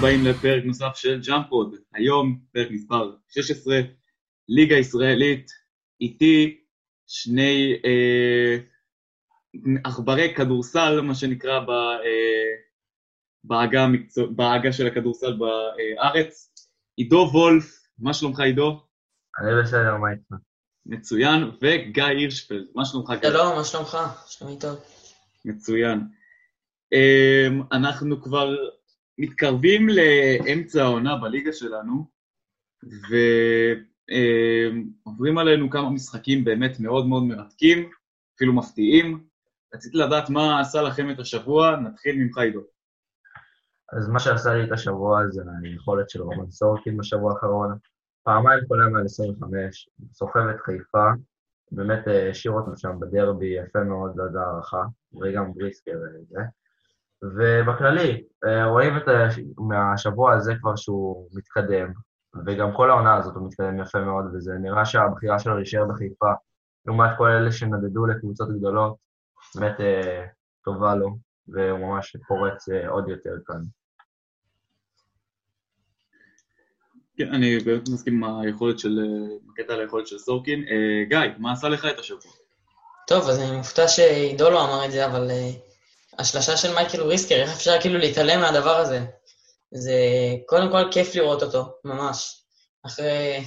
הבאים לפרק נוסף של ג'אמפוד. היום פרק מספר 16, ליגה ישראלית, איתי שני אה, עכברי כדורסל, מה שנקרא, ב, אה, בעגה, המקצוע, בעגה של הכדורסל בארץ. עידו וולף, מה שלומך עידו? אני בסדר, מה איתך? מצוין, וגיא הירשפלד, מה שלומך גיא? שלום, מה שלומך? שלומי טוב. מצוין. Um, אנחנו כבר מתקרבים לאמצע העונה בליגה שלנו, ועוברים um, עלינו כמה משחקים באמת מאוד מאוד מרתקים, אפילו מפתיעים. רציתי לדעת מה עשה לכם את השבוע, נתחיל ממך עידו. אז מה שעשה לי את השבוע זה היכולת של רומן סורקין בשבוע האחרון. פעמיים חולה מעל 25, סוחב את חיפה, באמת אה, השאיר אותנו שם בדרבי יפה מאוד עד הערכה, וגם בריסקר וזה. אה, ובכללי, אה, רואים את מהשבוע הזה כבר שהוא מתקדם, וגם כל העונה הזאת הוא מתקדם יפה מאוד, וזה נראה שהבחירה שלו להישאר בחיפה, לעומת כל אלה שנדדו לקבוצות גדולות, באמת טובה לו, והוא ממש פורץ עוד יותר כאן. כן, אני באמת מסכים עם היכולת של, בקטע על היכולת של סורקין. אה, גיא, מה עשה לך את השבוע? טוב, אז אני מופתע שעידו לא אמר את זה, אבל uh, השלשה של מייקל ריסקר, איך אפשר כאילו להתעלם מהדבר הזה? זה קודם כל כיף לראות אותו, ממש. אחרי,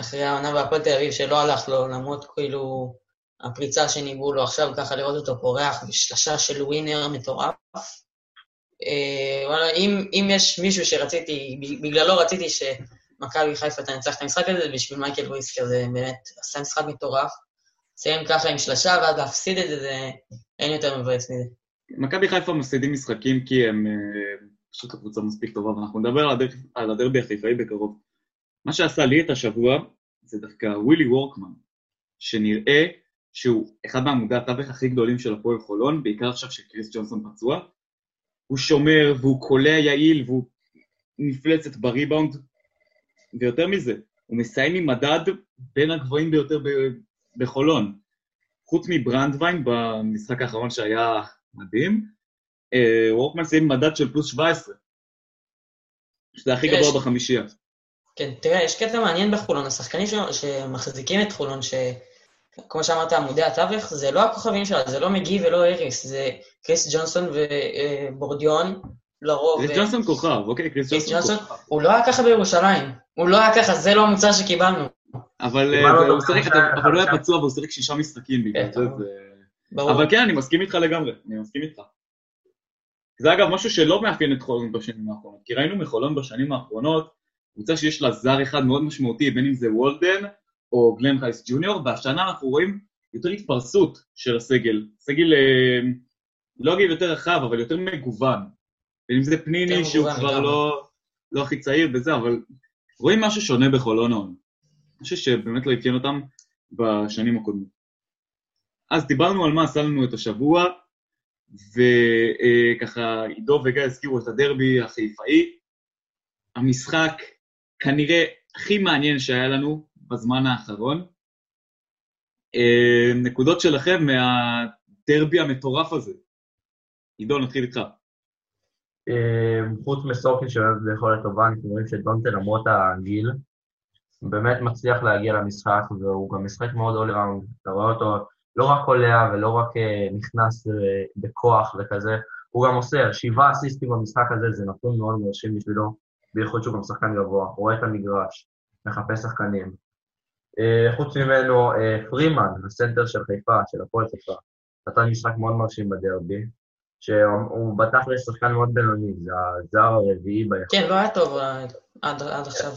אחרי העונה בהפועל תל אביב שלא הלך לו, למרות כאילו הפריצה שניבאו לו עכשיו, ככה לראות אותו פורח בשלשה של ווינר מטורף. Uh, וואלה, אם, אם יש מישהו שרציתי, בגללו רציתי ש... מכבי חיפה תנצח את המשחק הזה, בשביל מייקל וויסקר זה באמת עשה משחק מטורף. לסיים ככה עם שלושה ואז להפסיד את זה, זה אין יותר מבאס מזה. מכבי חיפה מפסידים משחקים כי הם אה, פשוט הקבוצה מספיק טובה, ואנחנו נדבר על, הדרב, על הדרבי החיפאי בקרוב. מה שעשה לי את השבוע זה דווקא ווילי וורקמן, שנראה שהוא אחד מעמודי התווך הכי גדולים של הפועל חולון, בעיקר עכשיו שקריס ג'ונסון פצוע. הוא שומר והוא קולע יעיל והוא מפלצת בריבאונד, ויותר מזה, הוא מסיים עם מדד בין הגבוהים ביותר בחולון. חוץ מברנדווין במשחק האחרון שהיה מדהים, אה, וורקמן סיים מדד של פלוס 17, שזה הכי גבוה בחמישייה. כן, תראה, יש קטע מעניין בחולון, השחקנים שמחזיקים את חולון, שכמו שאמרת, עמודי התווך, זה לא הכוכבים שלה, זה לא מגי ולא אריס, זה קריס ג'ונסון ובורדיון, לרוב... קריס ג'ונסון כוכב, אוקיי, קריס ג'ונסון כוכב. הוא לא היה ככה בירושלים. הוא לא היה ככה, זה לא המוצר שקיבלנו. אבל אה, הוא היה פצוע והוא שיחק שישה משחקים בגלל כן, זה. אבל כן, אני מסכים איתך לגמרי, אני מסכים איתך. זה אגב משהו שלא מאפיין את חולון בשנים האחרונות, כי ראינו מחולון בשנים האחרונות, קבוצה שיש לה זר אחד מאוד משמעותי, בין אם זה וולדן או גלן חייס ג'וניור, והשנה אנחנו רואים יותר התפרסות של הסגל. סגל, אה, לא אגיד יותר רחב, אבל יותר מגוון. בין אם זה פניני, שהוא כבר לא, לא הכי צעיר וזה, אבל רואים משהו שונה בחולון העונה. משהו שבאמת לא עדכן אותם בשנים הקודמות. אז דיברנו על מה עשה לנו את השבוע, וככה עידו וגיא הזכירו את הדרבי החיפאי. המשחק כנראה הכי מעניין שהיה לנו בזמן האחרון. אה, נקודות שלכם מהדרבי המטורף הזה. עידו, נתחיל איתך. אמ, חוץ מסורקין שאוהב לאכול טובה, אנחנו רואים שדונטה למרות הגיל, באמת מצליח להגיע למשחק, והוא גם משחק מאוד אול ראונד. אתה רואה אותו לא רק קולע ולא רק אה, נכנס אה, בכוח וכזה, הוא גם עושה שבעה אסיסטים במשחק הזה, זה נתון מאוד מרשים בשבילו, בייחוד שהוא גם שחקן גבוה, הוא רואה את המגרש, מחפש שחקנים. אה, חוץ ממנו, פרימן, הסנטר של חיפה, של הפועל חיפה, נתן משחק מאוד מרשים בדרבי, שהוא בתכל'ס שחקן מאוד בינוני, זה הזר הרביעי ביכולת. כן, לא היה טוב עד עכשיו.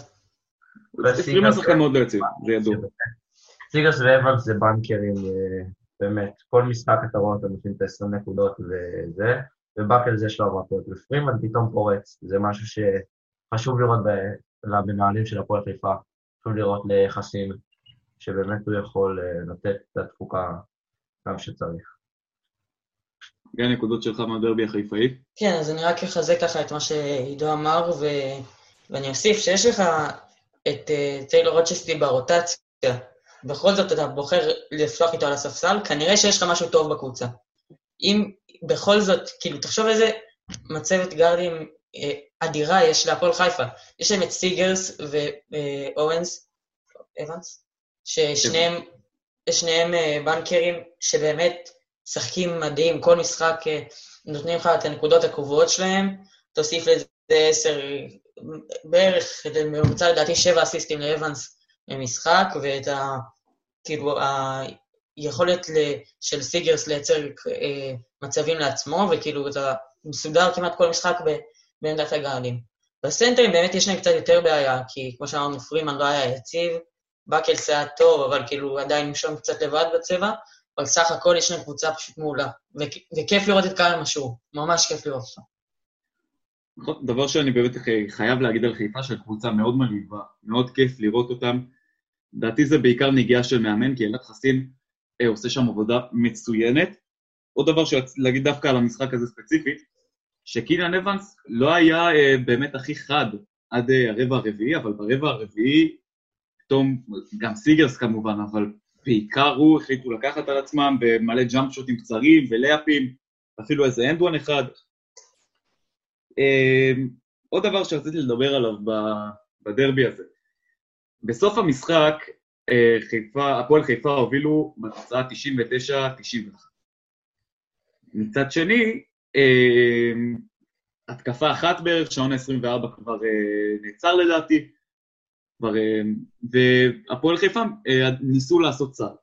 פרימן שחקן מאוד לא יציב, זה ידוע. סיגרס ואבנס זה בנקרים, אה, באמת, כל משחק אתה רואה אותם נותנים את ה-20 נקודות וזה, ובאקל זה שלב הפועל, ופרימן פתאום פורץ, זה משהו שחשוב לראות למנהלים של הפועל חיפה, חשוב לראות ליחסים, שבאמת הוא יכול אה, לתת את התפוקה גם שצריך. גיא, נקודות שלך מהדרבי החיפאי? כן, אז אני רק אחזק ככה את מה שעידו אמר, ו... ואני אוסיף שיש לך את uh, טיילור רוצ'סטי ברוטציה, בכל זאת אתה בוחר לפתוח איתו על הספסל, כנראה שיש לך משהו טוב בקבוצה. אם בכל זאת, כאילו, תחשוב איזה מצבת גארדים אדירה יש להפועל חיפה. יש להם את סיגרס ואורנס, אבנס, ששניהם שניהם בנקרים שבאמת משחקים מדהים, כל משחק נותנים לך את הנקודות הקבועות שלהם, תוסיף לזה עשר, בערך, בממוצע לדעתי שבע אסיסטים לאבנס במשחק, ואת ה... כאילו, היכולת של סיגרס לייצר אה, מצבים לעצמו, וכאילו אתה מסודר כמעט כל משחק בעמדת הגארדים. בסנטרים באמת יש להם קצת יותר בעיה, כי כמו שאמרנו, פרימן לא היה יציב, בקלס היה טוב, אבל כאילו עדיין שם קצת לבד בצבע, אבל סך הכל יש להם קבוצה פשוט מעולה. וכיף לראות את קהל משהו, ממש כיף לראות אותו. דבר שאני באמת חייב להגיד על חיפה, של קבוצה מאוד מלהיבה, מאוד כיף לראות אותם. לדעתי זה בעיקר נגיעה של מאמן, כי אלעד חסין אה, עושה שם עבודה מצוינת. עוד דבר שרציתי להגיד דווקא על המשחק הזה ספציפית, שקינן אבנס לא היה אה, באמת הכי חד עד אה, הרבע הרביעי, אבל ברבע הרביעי, פתאום, גם סיגרס כמובן, אבל בעיקר הוא החליטו לקחת על עצמם במלא ג'אמפ שוטים קצרים ולייאפים, אפילו איזה and one אחד. אה, עוד דבר שרציתי לדבר עליו בדרבי הזה. בסוף המשחק, אה, חיפה, הפועל חיפה הובילו בתוצאה 99-91. מצד שני, אה, התקפה אחת בערך, שעון ה-24 כבר נעצר לדעתי, כבר, והפועל חיפה ניסו לעשות צעד.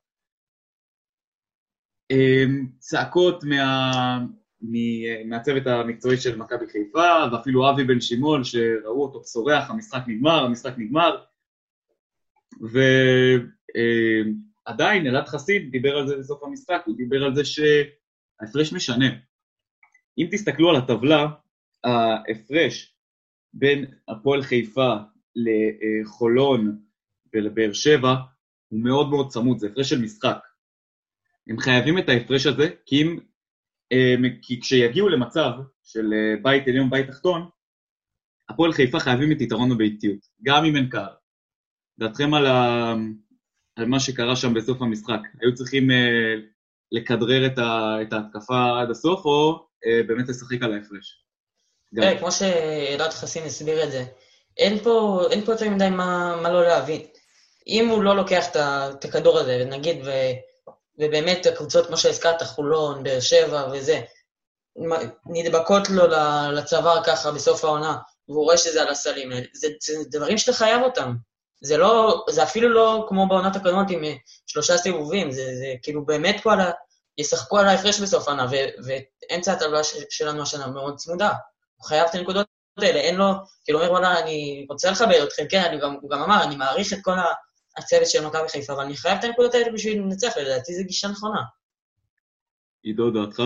צעקות מה, מהצוות המקצועי של מכבי חיפה, ואפילו אבי בן שמעון, שראו אותו צורח, המשחק נגמר, המשחק נגמר. ועדיין אלעד חסיד דיבר על זה בסוף המשחק, הוא דיבר על זה שההפרש משנה. אם תסתכלו על הטבלה, ההפרש בין הפועל חיפה לחולון ולבאר שבע הוא מאוד מאוד צמוד, זה הפרש של משחק. הם חייבים את ההפרש הזה, כי אם אמ, כי כשיגיעו למצב של אה, בית עליון ובית תחתון, הפועל חיפה חייבים את יתרון הביתיות, גם אם אין קהל. דעתכם על, ה... על מה שקרה שם בסוף המשחק, היו צריכים uh, לכדרר את, ה... את ההתקפה עד הסוף, או uh, באמת לשחק על ההפרש? תראה, כמו שאלעד חסין הסביר את זה, אין פה, אין פה יותר מדי מה, מה לא להבין. אם הוא לא לוקח את הכדור הזה, ונגיד, ו... ובאמת הקבוצות, כמו שהזכרת, חולון, באר שבע וזה, נדבקות לו לצוואר ככה בסוף העונה, והוא רואה שזה על הסלים. זה, זה דברים שאתה חייב אותם. זה לא, זה אפילו לא כמו בעונת הקודמות עם שלושה סיבובים, זה, זה כאילו באמת פה על ה... ישחקו על ההפרש בסוף העונה, ואמצע הטבלה שלנו השנה מאוד צמודה. הוא חייב את הנקודות האלה, אין לו, כאילו, אומר, וואלה, אני רוצה לחבר אתכם, כן, אני גם, הוא גם אמר, אני מעריך את כל הצוות של מכבי חיפה, אבל אני חייב את הנקודות האלה בשביל לנצח, לדעתי זו גישה נכונה. עידו, דעתך?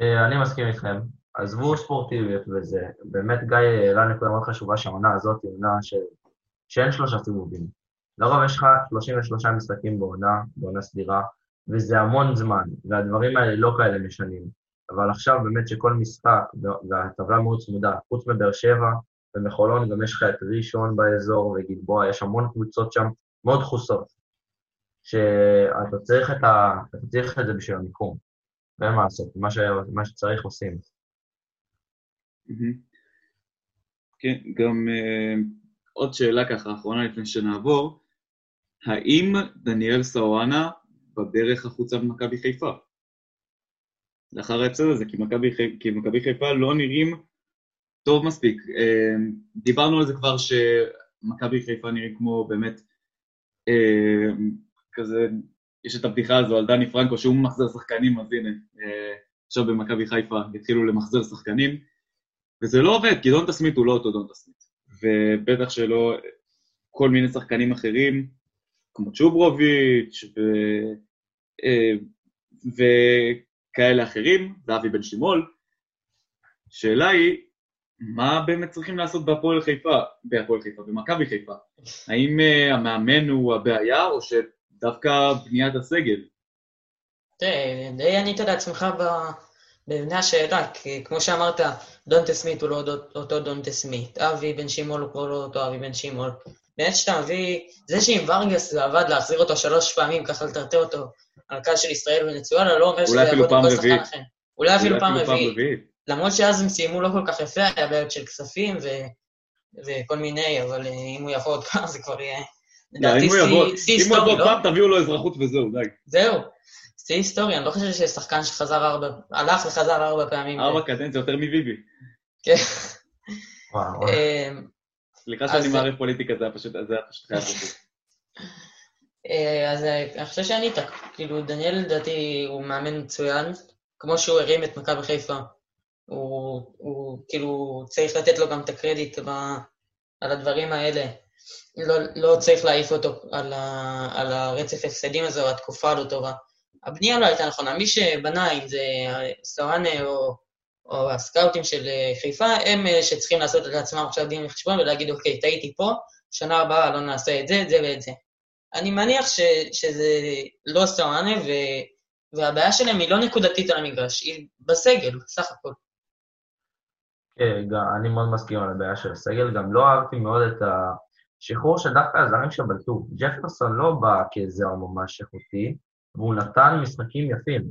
אה, אני מסכים איתכם. עזבו ספורטיביות וזה, באמת גיא העלה נקודה מאוד חשובה שהעונה הזאת היא עונה ש... שאין שלושה סיבובים. לרוב יש לך 33 משחקים בעונה, בעונה סדירה, וזה המון זמן, והדברים האלה לא כאלה משנים. אבל עכשיו באמת שכל משחק, והטבלה מאוד צמודה, חוץ מבאר שבע, ומחולון גם יש לך את ראשון באזור וגלבוע, יש המון קבוצות שם מאוד דחוסות, שאתה צריך את, ה... אתה צריך את זה בשביל המיקום, ואין מה לעשות, מה, ש... מה שצריך עושים. כן, גם uh, עוד שאלה ככה, אחרונה לפני שנעבור, האם דניאל סוואנה בדרך החוצה ממכבי חיפה? לאחר ההפסד הזה, כי מכבי חיפה לא נראים טוב מספיק. אה, דיברנו על זה כבר שמכבי חיפה נראים כמו באמת אה, כזה, יש את הבדיחה הזו על דני פרנקו שהוא ממחזר שחקנים, אז הנה, אה, עכשיו במכבי חיפה התחילו למחזר שחקנים, וזה לא עובד, כי דונטה סמית הוא לא אותו דונטה סמית, ובטח שלא כל מיני שחקנים אחרים, כמו צ'וברוביץ' ו... וכאלה אחרים, ואבי בן שימול. שאלה היא, מה באמת צריכים לעשות בהפועל חיפה, בהפועל חיפה, במכבי חיפה? האם uh, המאמן הוא הבעיה, או שדווקא בניית הסגל? תראה, די ענית לעצמך במבנה השאלה, כי כמו שאמרת, דונטה סמית הוא לא אותו דונטה סמית, אבי בן שימול הוא כבר לא אותו אבי בן שימול. באמת שאתה מביא, זה שאם ורגס זה עבד להחזיר אותו שלוש פעמים, ככה לטרטר אותו על הקו של ישראל ונצואלה, לא אומר שזה יעבוד עם כל שחקן אחר. אולי אפילו פעם רביעית. למרות שאז הם סיימו לא כל כך יפה, היה בעיות של כספים ו... וכל מיני, אבל אה, אם הוא יבוא עוד פעם זה כבר יהיה... לא, אם לדעתי שיא- שיא אם הוא היסטורי, יבוא לא? פעם, תביאו לו אזרחות וזהו, די. זהו, שיא היסטורי, אני לא חושב שיש שחקן שחזר ארבע, הלך וחזר ארבע פעמים. ארבע קדנציות יותר מביבי. כן. וואו, אה, סליחה שאני מערב פוליטיקה, זה היה פשוט זה היה פשוט חייב. אה, אז אה, אני חושב שענית, כאילו דניאל לדעתי הוא מאמן מצוין, כמו שהוא הרים את מכבי חיפה. הוא, הוא כאילו צריך לתת לו גם את הקרדיט ב, על הדברים האלה. לא, לא צריך להעיף אותו על, ה, על הרצף הפסדים הזה או התקופה הלא טובה. הבנייה לא הייתה נכונה. מי שבנה, אם זה סואנה או, או הסקאוטים של אה, חיפה, הם אלה שצריכים לעשות לעצמם עכשיו דין וחשבון ולהגיד, אוקיי, טעיתי פה, שנה הבאה לא נעשה את זה, את זה ואת זה. אני מניח ש, שזה לא סואנה, ו, והבעיה שלהם היא לא נקודתית על המגרש, היא בסגל, סך הכל. כן, גם- אני מאוד מסכים על הבעיה של הסגל, גם לא אהבתי מאוד את השחרור של דווקא הזרים שבלטו. ג'פרסון לא בא כזר ממש איכותי, והוא נתן משחקים יפים.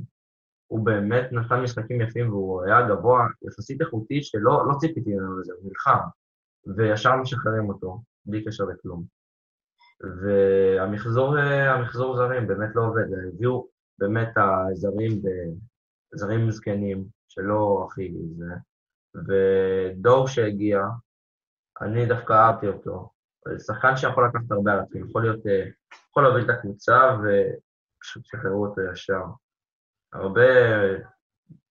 הוא באמת נתן משחקים יפים והוא היה גבוה, יחסית איכותי, שלא לא ציפיתי ממנו לזה, הוא נלחם. וישר משחררים אותו, בלי קשר לכלום. והמחזור אה, המחזור זרים באמת לא עובד, הביאו באמת הזרים, זרים זקנים, שלא הכי זה. ודור שהגיע, אני דווקא אהבתי אותו. שחקן שיכול לקחת הרבה על עצמו, יכול להיות, אה, יכול להוביל את הקבוצה ופשוט שחררו אותו ישר. הרבה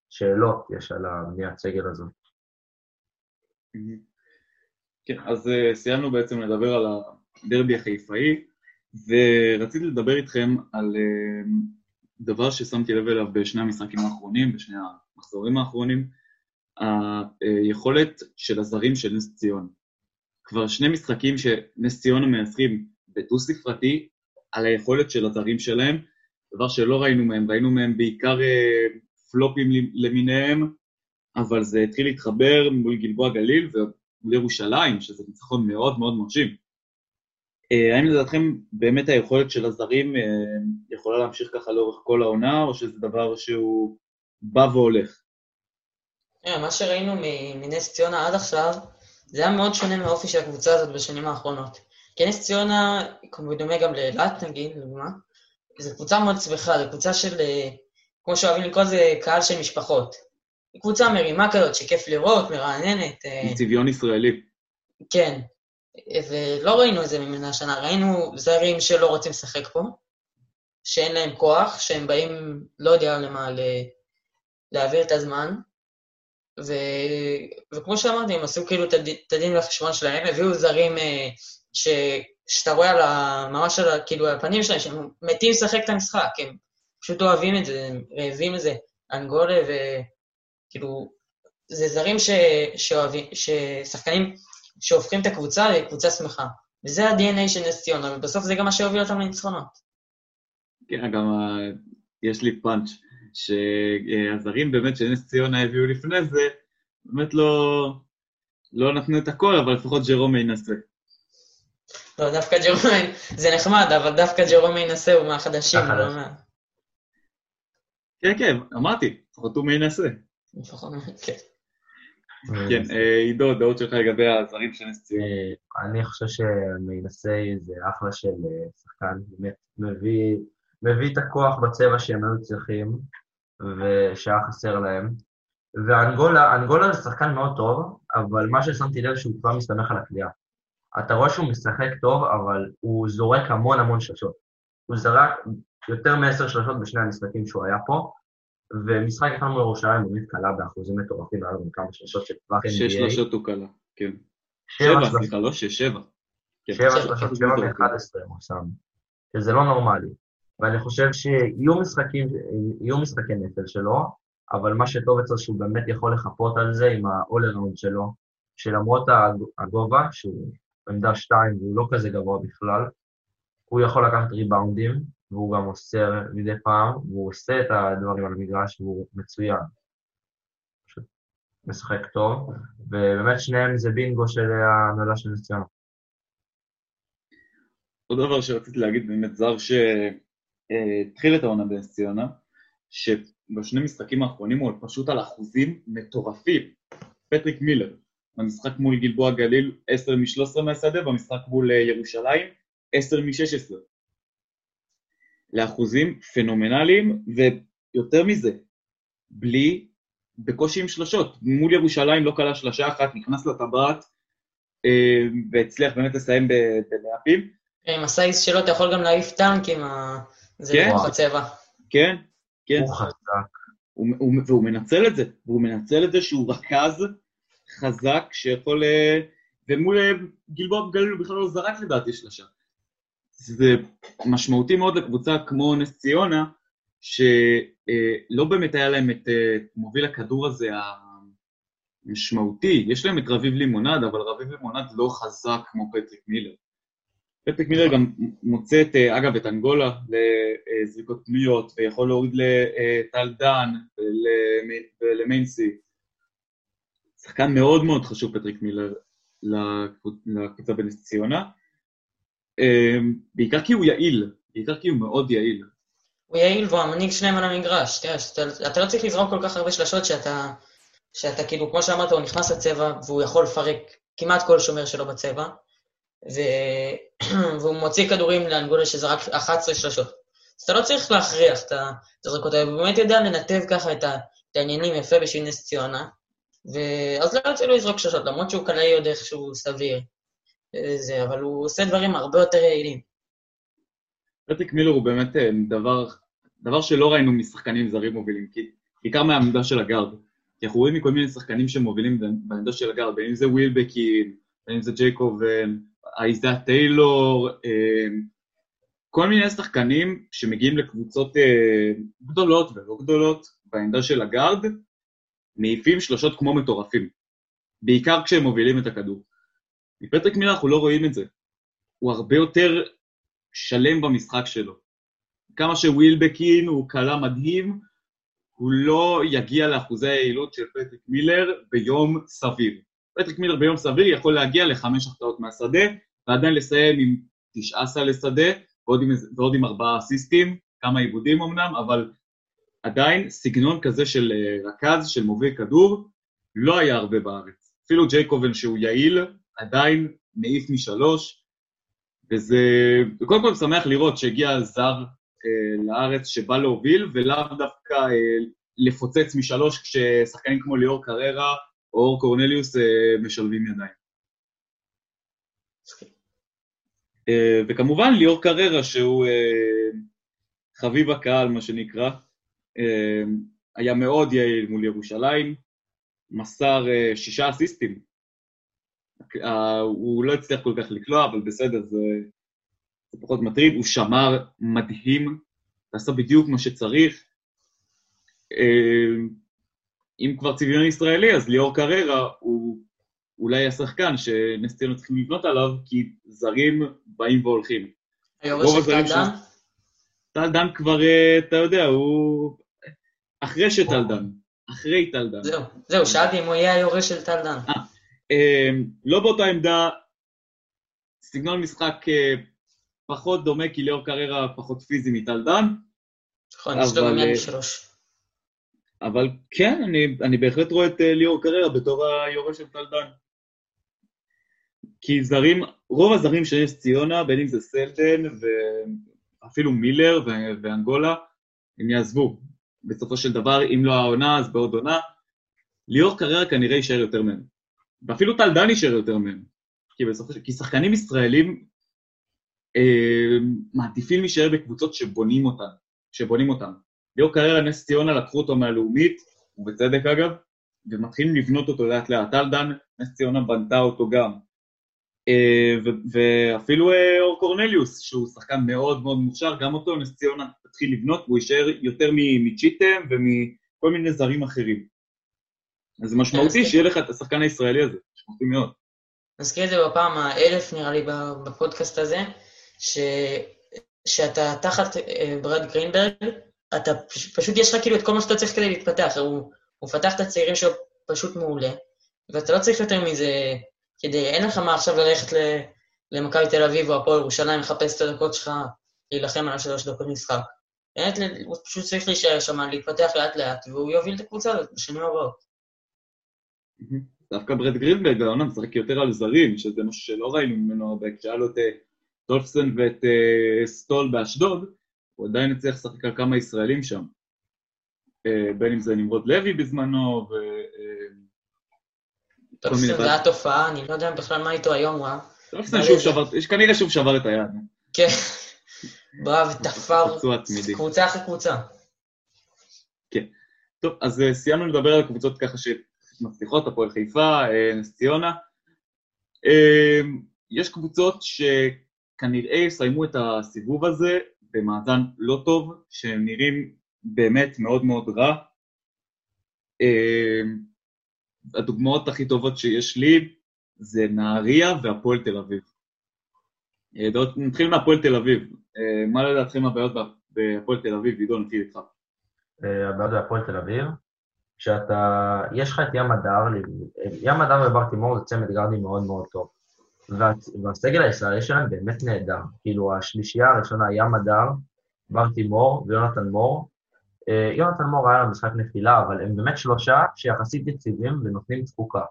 שאלות יש על הבניית סגל הזו. כן, אז אה, סיימנו בעצם לדבר על הדרבי החיפאי, ורציתי לדבר איתכם על אה, דבר ששמתי לב אליו בשני המשחקים האחרונים, בשני המחזורים האחרונים, היכולת של הזרים של נס ציונה. כבר שני משחקים שנס ציונה מנצחים בדו-ספרתי על היכולת של הזרים שלהם, דבר שלא ראינו מהם, ראינו מהם בעיקר אה, פלופים למיניהם, אבל זה התחיל להתחבר מול גלבוע גליל ומול ירושלים, שזה ניצחון מאוד מאוד מרשים. אה, האם לדעתכם באמת היכולת של הזרים אה, יכולה להמשיך ככה לאורך כל העונה, או שזה דבר שהוא בא והולך? תראה, מה שראינו מנס ציונה עד עכשיו, זה היה מאוד שונה מהאופי של הקבוצה הזאת בשנים האחרונות. כי נס ציונה, כמו בדומה גם לאילת נגיד, לדוגמה, זו קבוצה מאוד שמחה, זו קבוצה של, אה, כמו שאוהבים לקרוא לזה, קהל של משפחות. היא קבוצה מרימה כזאת, שכיף לראות, מרעננת, אה, עם צביון ישראלי. כן. ולא ראינו את זה ממנה השנה, ראינו זרים שלא רוצים לשחק פה, שאין להם כוח, שהם באים, לא יודע למה, ל... להעביר את הזמן. ו... וכמו שאמרתי, הם עשו כאילו את הדין והחשבון שלהם, הביאו זרים אה, ש... שאתה רואה על ה... ממש על ה... כאילו על הפנים שלהם, שהם מתים לשחק את המשחק, הם פשוט אוהבים את זה, הם רעבים לזה. אנגולה וכאילו, זה זרים ש... שאוהבים, ששחקנים שהופכים את הקבוצה לקבוצה שמחה. וזה ה-DNA של נס ציונה, ובסוף זה גם מה שהוביל אותם לניצחונות. כן, גם ה- יש לי פאנץ', שהזרים באמת שנס ציונה הביאו לפני זה, באמת לא, לא נתנו את הכל, אבל לפחות ג'רום ינסה. לא, דווקא ג'רומי, זה נחמד, אבל דווקא ג'רומי ינסה הוא מהחדשים, הוא החדש. לא מה... כן, כן, אמרתי, לפחות הוא מנסה. לפחות, כן. כן, אה, עידו, דעות שלך לגבי הזרים של נס ציונה. אה, אני חושב שמיינסי זה אחלה של אה, שחקן, באמת מביא, מביא את הכוח בצבע שהם היו צריכים, ושהיה חסר להם. ואנגולה, אנגולה זה שחקן מאוד טוב, אבל מה ששמתי לב שהוא כבר מסתמך על הקליעה. אתה רואה שהוא משחק טוב, אבל הוא זורק המון המון שלשות. הוא זרק יותר מעשר שלשות בשני המשחקים שהוא היה פה, ומשחק אחד מול ירושלים באמת קלה באחוזים מטורפים, היה לו גם כמה שלשות של טווח NBA. שש שלושות הוא קלה, כן. שבע. סליחה, לא שש, שבע. כן. שבע כן. שבע מ-11 הוא שם, שזה לא נורמלי. ואני חושב שיהיו משחקים, יהיו משחקי נטל שלו, אבל מה שטוב אצלו שהוא באמת יכול לחפות על זה עם ה-all around שלו, שלמרות הג- הגובה, שהוא עמדה 2 והוא לא כזה גבוה בכלל, הוא יכול לקחת ריבאונדים, והוא גם עושה מדי פעם, והוא עושה את הדברים על המגרש, והוא מצוין. פשוט משחק טוב, ובאמת שניהם זה בינגו של ההנהלה של נס. עוד דבר שרציתי להגיד, באמת זר שהתחיל את העונה בנס ציונה, בשני משחקים האחרונים הוא פשוט על אחוזים מטורפים. פטריק מילר, במשחק מול גלבוע גליל 10 מ-13 מהשדה, במשחק מול אה, ירושלים 10 מ-16. לאחוזים פנומנליים, ויותר מזה, בלי, בקושי עם שלשות. מול ירושלים לא כלה שלשה אחת, נכנס לטבעת, אה, והצליח באמת לסיים בלהפים. עם הסייז שלו אתה יכול גם להעיף טנק עם ה... זה כן. רוח הצבע. כן, כן. הוא חזק. והוא מנצל את זה, והוא מנצל את זה שהוא רכז חזק שיכול... אה, ומול אה, גלבוע גליל הוא בכלל לא זרק לדעתי שלושה. זה משמעותי מאוד לקבוצה כמו נס ציונה, שלא באמת היה להם את מוביל הכדור הזה משמעותי, יש להם את רביב לימונד, אבל רביב לימונד לא חזק כמו פטריק מילר. פטריק מילר גם מוצא את, אה, אגב, את אנגולה לזריקות פנויות, ויכול להוריד לטל דן ולמיינסי. שחקן מאוד מאוד חשוב, פטריק מילר, לקבוצה בנס ציונה. אה, בעיקר כי הוא יעיל, בעיקר כי הוא מאוד יעיל. הוא יעיל והוא המנהיג שלהם על המגרש. תראה, אתה לא צריך לזרוק כל כך הרבה שלשות שאתה... שאתה כאילו, כמו שאמרת, הוא נכנס לצבע והוא יכול לפרק כמעט כל שומר שלו בצבע, ו... והוא מוציא כדורים לאנגולה שזה רק 11 שלשות. אז אתה לא צריך להכריח את הזריקות האלה, הוא באמת יודע לנתב ככה. את העניינים יפה בשביל נס ציונה, ואז לא יוצא לו לזרוק שלשות, למרות שהוא קלעי עוד איכשהו סביר, זה, אבל הוא עושה דברים הרבה יותר יעילים. פטריק מילר הוא באמת אה, דבר, דבר שלא ראינו משחקנים זרים מובילים, כי בעיקר מהעמדה של הגארד. כי אנחנו רואים מכל מיני שחקנים שמובילים בעמדה של הגארד, בין אם זה ווילבקין, בין אם זה ג'ייקובן, אייזאה טיילור, אמ, כל מיני שחקנים שמגיעים לקבוצות אה, גדולות ולא גדולות בעמדה של הגארד, מעיפים שלושות כמו מטורפים, בעיקר כשהם מובילים את הכדור. מפטריק מילר אנחנו לא רואים את זה. הוא הרבה יותר שלם במשחק שלו. כמה שווילבקין הוא קלע מדהים, הוא לא יגיע לאחוזי היעילות של פטריק מילר ביום סביר. פטריק מילר ביום סביר יכול להגיע לחמש החטאות מהשדה, ועדיין לסיים עם תשעה סלי שדה, ועוד עם, ועוד עם ארבעה אסיסטים, כמה עיבודים אמנם, אבל עדיין סגנון כזה של אה, רכז, של מוביל כדור, לא היה הרבה בארץ. אפילו ג'ייקובן שהוא יעיל, עדיין מעיף משלוש, וזה... קודם כל משמח לראות שהגיע זר אה, לארץ שבא להוביל, ולאו דווקא אה, לפוצץ משלוש כששחקנים כמו ליאור קררה או אור קורנליוס אה, משלבים ידיים. וכמובן ליאור קררה שהוא חביב הקהל, מה שנקרא, היה מאוד יעיל מול ירושלים, מסר שישה אסיסטים. הוא לא הצליח כל כך לקלוע, אבל בסדר, זה זה פחות מטריד, הוא שמר מדהים, עשה בדיוק מה שצריך. אה, אם כבר צביון ישראלי, אז ליאור קררה הוא אולי השחקן שנס ציונה צריכים לבנות עליו, כי זרים באים והולכים. היורש של טל דן? טל דן כבר, אה, אתה יודע, הוא... אחרי שטל דן. אחרי טל דן. זהו, זהו, שאלתי אם הוא יהיה היורש של טל דן. אה, לא באותה עמדה, סגנון משחק פחות דומה כי ליאור קררה פחות פיזי מטל דן. נכון, יש לו גם שלוש. אבל כן, אני, אני בהחלט רואה את אה, ליאור קררה בתור היורש של טל דן. כי זרים, רוב הזרים של נס ציונה, בין אם זה סלדן ואפילו מילר ואנגולה, הם יעזבו. בסופו של דבר, אם לא העונה, אז בעוד עונה. ליאור קררה כנראה יישאר יותר מהם. ואפילו טל דן יישאר יותר מהם. כי, בסופו של... כי שחקנים ישראלים אה, מעדיפים להישאר בקבוצות שבונים אותן, שבונים אותן. ליאור קריירה נס ציונה לקחו אותו מהלאומית, ובצדק אגב, ומתחילים לבנות אותו לאט לאט. טל דן, נס ציונה בנתה אותו גם. אה, ואפילו אה, אור קורנליוס, שהוא שחקן מאוד מאוד מוכשר, גם אותו נס ציונה תתחיל לבנות, והוא יישאר יותר מצ'יטם ומכל מיני זרים אחרים. אז זה משמעותי שיהיה לך את השחקן הישראלי הזה, משמעותי מאוד. נזכיר את זה בפעם האלף נראה לי בפודקאסט הזה, ש... שאתה תחת אה, ברד גרינברג, אתה פשוט יש לך כאילו את כל מה שאתה צריך כדי להתפתח, הוא, הוא מפתח את הצעירים שלו פשוט מעולה, ואתה לא צריך יותר מזה כדי, אין לך מה עכשיו ללכת למכבי תל אביב או הפועל ירושלים, לחפש את הדקות שלך, להילחם על השלוש דקות משחק. באמת, הוא פשוט צריך להישאר שם, להתפתח לאט-לאט, והוא יוביל את הקבוצה הזאת בשנים הבאות. דווקא ברד גרינברג העונה משחק יותר על זרים, שזה משהו שלא ראינו ממנו הרבה, כשהיה לו את אה, דולפסון ואת אה, סטול באשדוד, הוא עדיין הצליח לשחק על כמה ישראלים שם. אה, בין אם זה נמרוד לוי בזמנו, ו... דולפסון זה היה תופעה, אני לא יודע בכלל מה איתו היום, הוא. דולפסון שוב שבר, כנראה שוב שבר את היד. כן, בא ותפר קבוצה אחרי קבוצה. כן. טוב, אז סיימנו לדבר על קבוצות ככה ש... מצליחות, הפועל חיפה, אה, נס ציונה. אה, יש קבוצות שכנראה יסיימו את הסיבוב הזה במאזן לא טוב, שהם נראים באמת מאוד מאוד רע. אה, הדוגמאות הכי טובות שיש לי זה נהריה והפועל תל אביב. נתחיל מהפועל תל אביב. מה לדעתכם הבעיות בהפועל תל אביב? עידו, נתחיל איתך. הבעיות בהפועל תל אביב? שאתה, יש לך את ים הדר, ים הדר ובר תימור זה צמד גרדי מאוד מאוד טוב. וה, והסגל הישראלי שלהם באמת נהדר. כאילו, השלישייה הראשונה, ים הדר, בר תימור ויונתן מור. אה, יונתן מור היה לו משחק נפילה, אבל הם באמת שלושה שיחסית יציבים ונותנים תפוקה.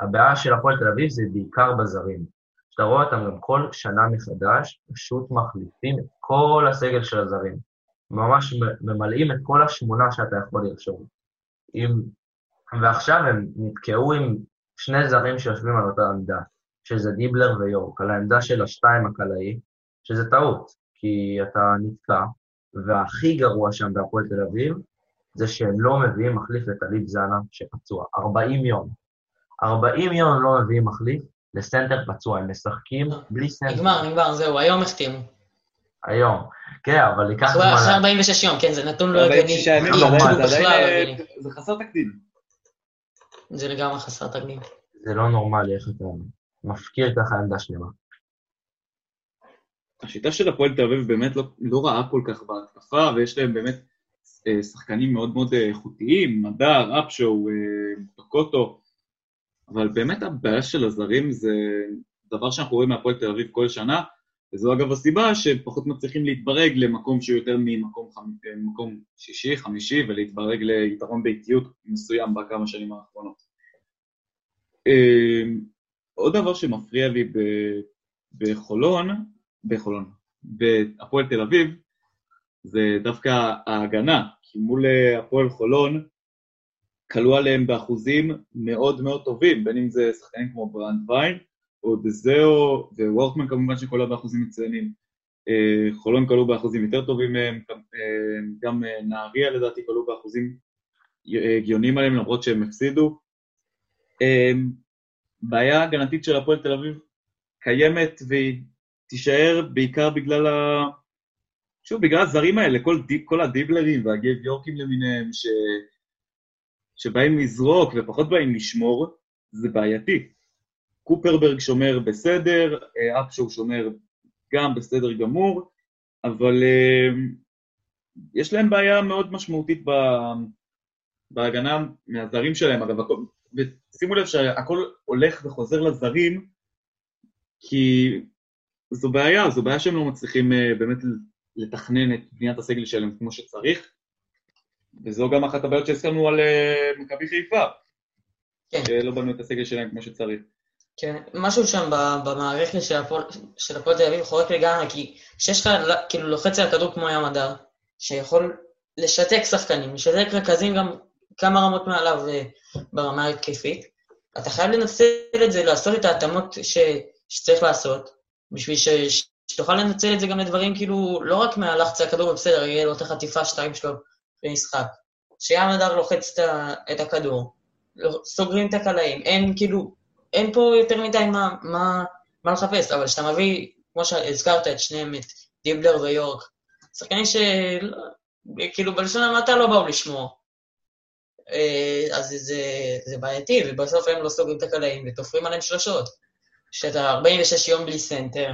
הבעיה של הפועל תל אביב זה בעיקר בזרים. שאתה רואה אותם גם כל שנה מחדש, פשוט מחליפים את כל הסגל של הזרים. ממש ממלאים את כל השמונה שאתה יכול לרשום. עם... ועכשיו הם נתקעו עם שני זרים שיושבים על אותה עמדה, שזה דיבלר ויורק, על העמדה של השתיים הקלעי, שזה טעות, כי אתה נתקע, והכי גרוע שם בהפועל תל אביב, זה שהם לא מביאים מחליף לטליב זנה שפצוע. 40 יום. 40 יום לא מביאים מחליף לסנטר פצוע, הם משחקים בלי סנטר. נגמר, נגמר, זהו, היום החתימו. היום. כן, אבל ייקח זמן... אחרי 46 יום, כן, זה נתון לא הגיוני. 46 ימים, זה חסר תקדים. זה לגמרי חסר תקדים. זה לא נורמלי איך אתה מפקיר ככה עמדה שלמה. השיטה של הפועל תל אביב באמת לא, לא רעה כל כך בהתקפה, ויש להם באמת אה, שחקנים מאוד מאוד אה, איכותיים, מדר, אפשו, אה, טוקוטו, אבל באמת הבעיה של הזרים זה דבר שאנחנו רואים מהפועל תל אביב כל שנה, וזו אגב הסיבה שפחות מצליחים להתברג למקום שהוא יותר ממקום חמ... שישי, חמישי, ולהתברג ליתרון ביתיות מסוים בכמה שנים האחרונות. אמ, עוד דבר שמפריע לי ב... בחולון, בחולון, בהפועל תל אביב, זה דווקא ההגנה, כי מול הפועל חולון כלו עליהם באחוזים מאוד מאוד טובים, בין אם זה שחקנים כמו ברנד ויין, או דזאו ווורקמן כמובן שקולה באחוזים מצוינים. אה, חולון כלו באחוזים יותר טובים מהם, אה, גם אה, נהריה לדעתי כלו באחוזים הגיוניים עליהם למרות שהם הפסידו. בעיה הגנתית של הפועל תל אביב קיימת והיא תישאר בעיקר בגלל ה... שוב, בגלל הזרים האלה, כל, כל הדיבלרים והגייב יורקים למיניהם ש... שבאים לזרוק ופחות באים לשמור, זה בעייתי. קופרברג שומר בסדר, אפשור שומר גם בסדר גמור, אבל אה, יש להם בעיה מאוד משמעותית בהגנה מהזרים שלהם, אגב, ושימו לב שהכל הולך וחוזר לזרים, כי זו בעיה, זו בעיה שהם לא מצליחים אה, באמת לתכנן את בניית הסגל שלהם כמו שצריך, וזו גם אחת הבעיות שהזכרנו על מכבי חיפה, כן. שלא בנו את הסגל שלהם כמו שצריך. כן, משהו שם במערכת של הפועל תל אביב חורק לגמרי, כי כשיש לך כאילו לוחץ על הכדור כמו ים הדר, שיכול לשתק שחקנים, לשתק רכזים גם כמה רמות מעליו אה, ברמה ההתקפית, אתה חייב לנצל את זה, לעשות את ההתאמות ש, שצריך לעשות, בשביל ש, שתוכל לנצל את זה גם לדברים כאילו, לא רק מהלחץ הכדור, בסדר, יהיה לו את החטיפה שתיים שלו במשחק. שים הדר לוחץ את הכדור, סוגרים את הקלעים, אין כאילו, אין פה יותר מדי מה, מה, מה לחפש, אבל כשאתה מביא, כמו שהזכרת את שניהם, את דיבלר ויורק, שחקנים שכאילו בלשון המעטה לא באו לשמור. אה, אז זה, זה בעייתי, ובסוף הם לא סוגרים את הקלעים ותופרים עליהם שלושות. כשאתה 46 יום בלי סנטר,